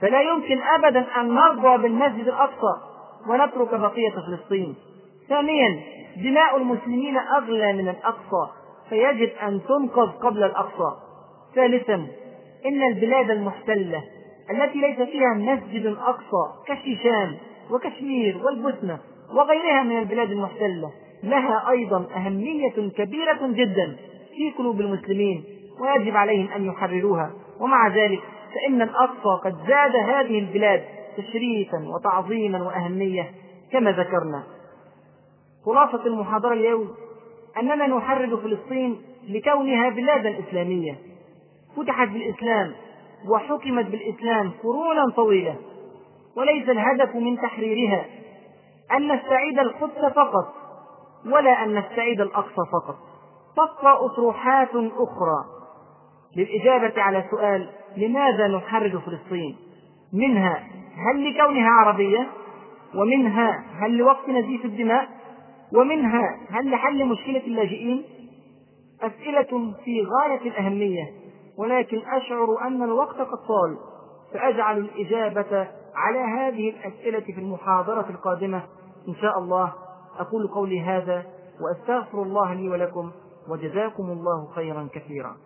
فلا يمكن أبدا أن نرضى بالمسجد الأقصى. ونترك بقية فلسطين. ثانيا دماء المسلمين أغلى من الأقصى فيجب أن تنقذ قبل الأقصى. ثالثا إن البلاد المحتلة التي ليس فيها مسجد أقصى كشيشان وكشمير والبوسنة وغيرها من البلاد المحتلة لها أيضا أهمية كبيرة جدا في قلوب المسلمين ويجب عليهم أن يحرروها. ومع ذلك فإن الأقصى قد زاد هذه البلاد تشريفا وتعظيما وأهمية كما ذكرنا. خلاصة المحاضرة اليوم أننا نحرر فلسطين لكونها بلادا إسلامية. فتحت بالإسلام وحكمت بالإسلام قرونا طويلة. وليس الهدف من تحريرها أن نستعيد القدس فقط ولا أن نستعيد الأقصى فقط. تبقى أطروحات أخرى. للإجابة على سؤال لماذا نحرر فلسطين؟ منها هل لكونها عربية؟ ومنها هل لوقف نزيف الدماء؟ ومنها هل لحل مشكلة اللاجئين؟ أسئلة في غاية الأهمية ولكن أشعر أن الوقت قد طال فأجعل الإجابة على هذه الأسئلة في المحاضرة القادمة. إن شاء الله أقول قولي هذا وأستغفر الله لي ولكم وجزاكم الله خيرا كثيرا.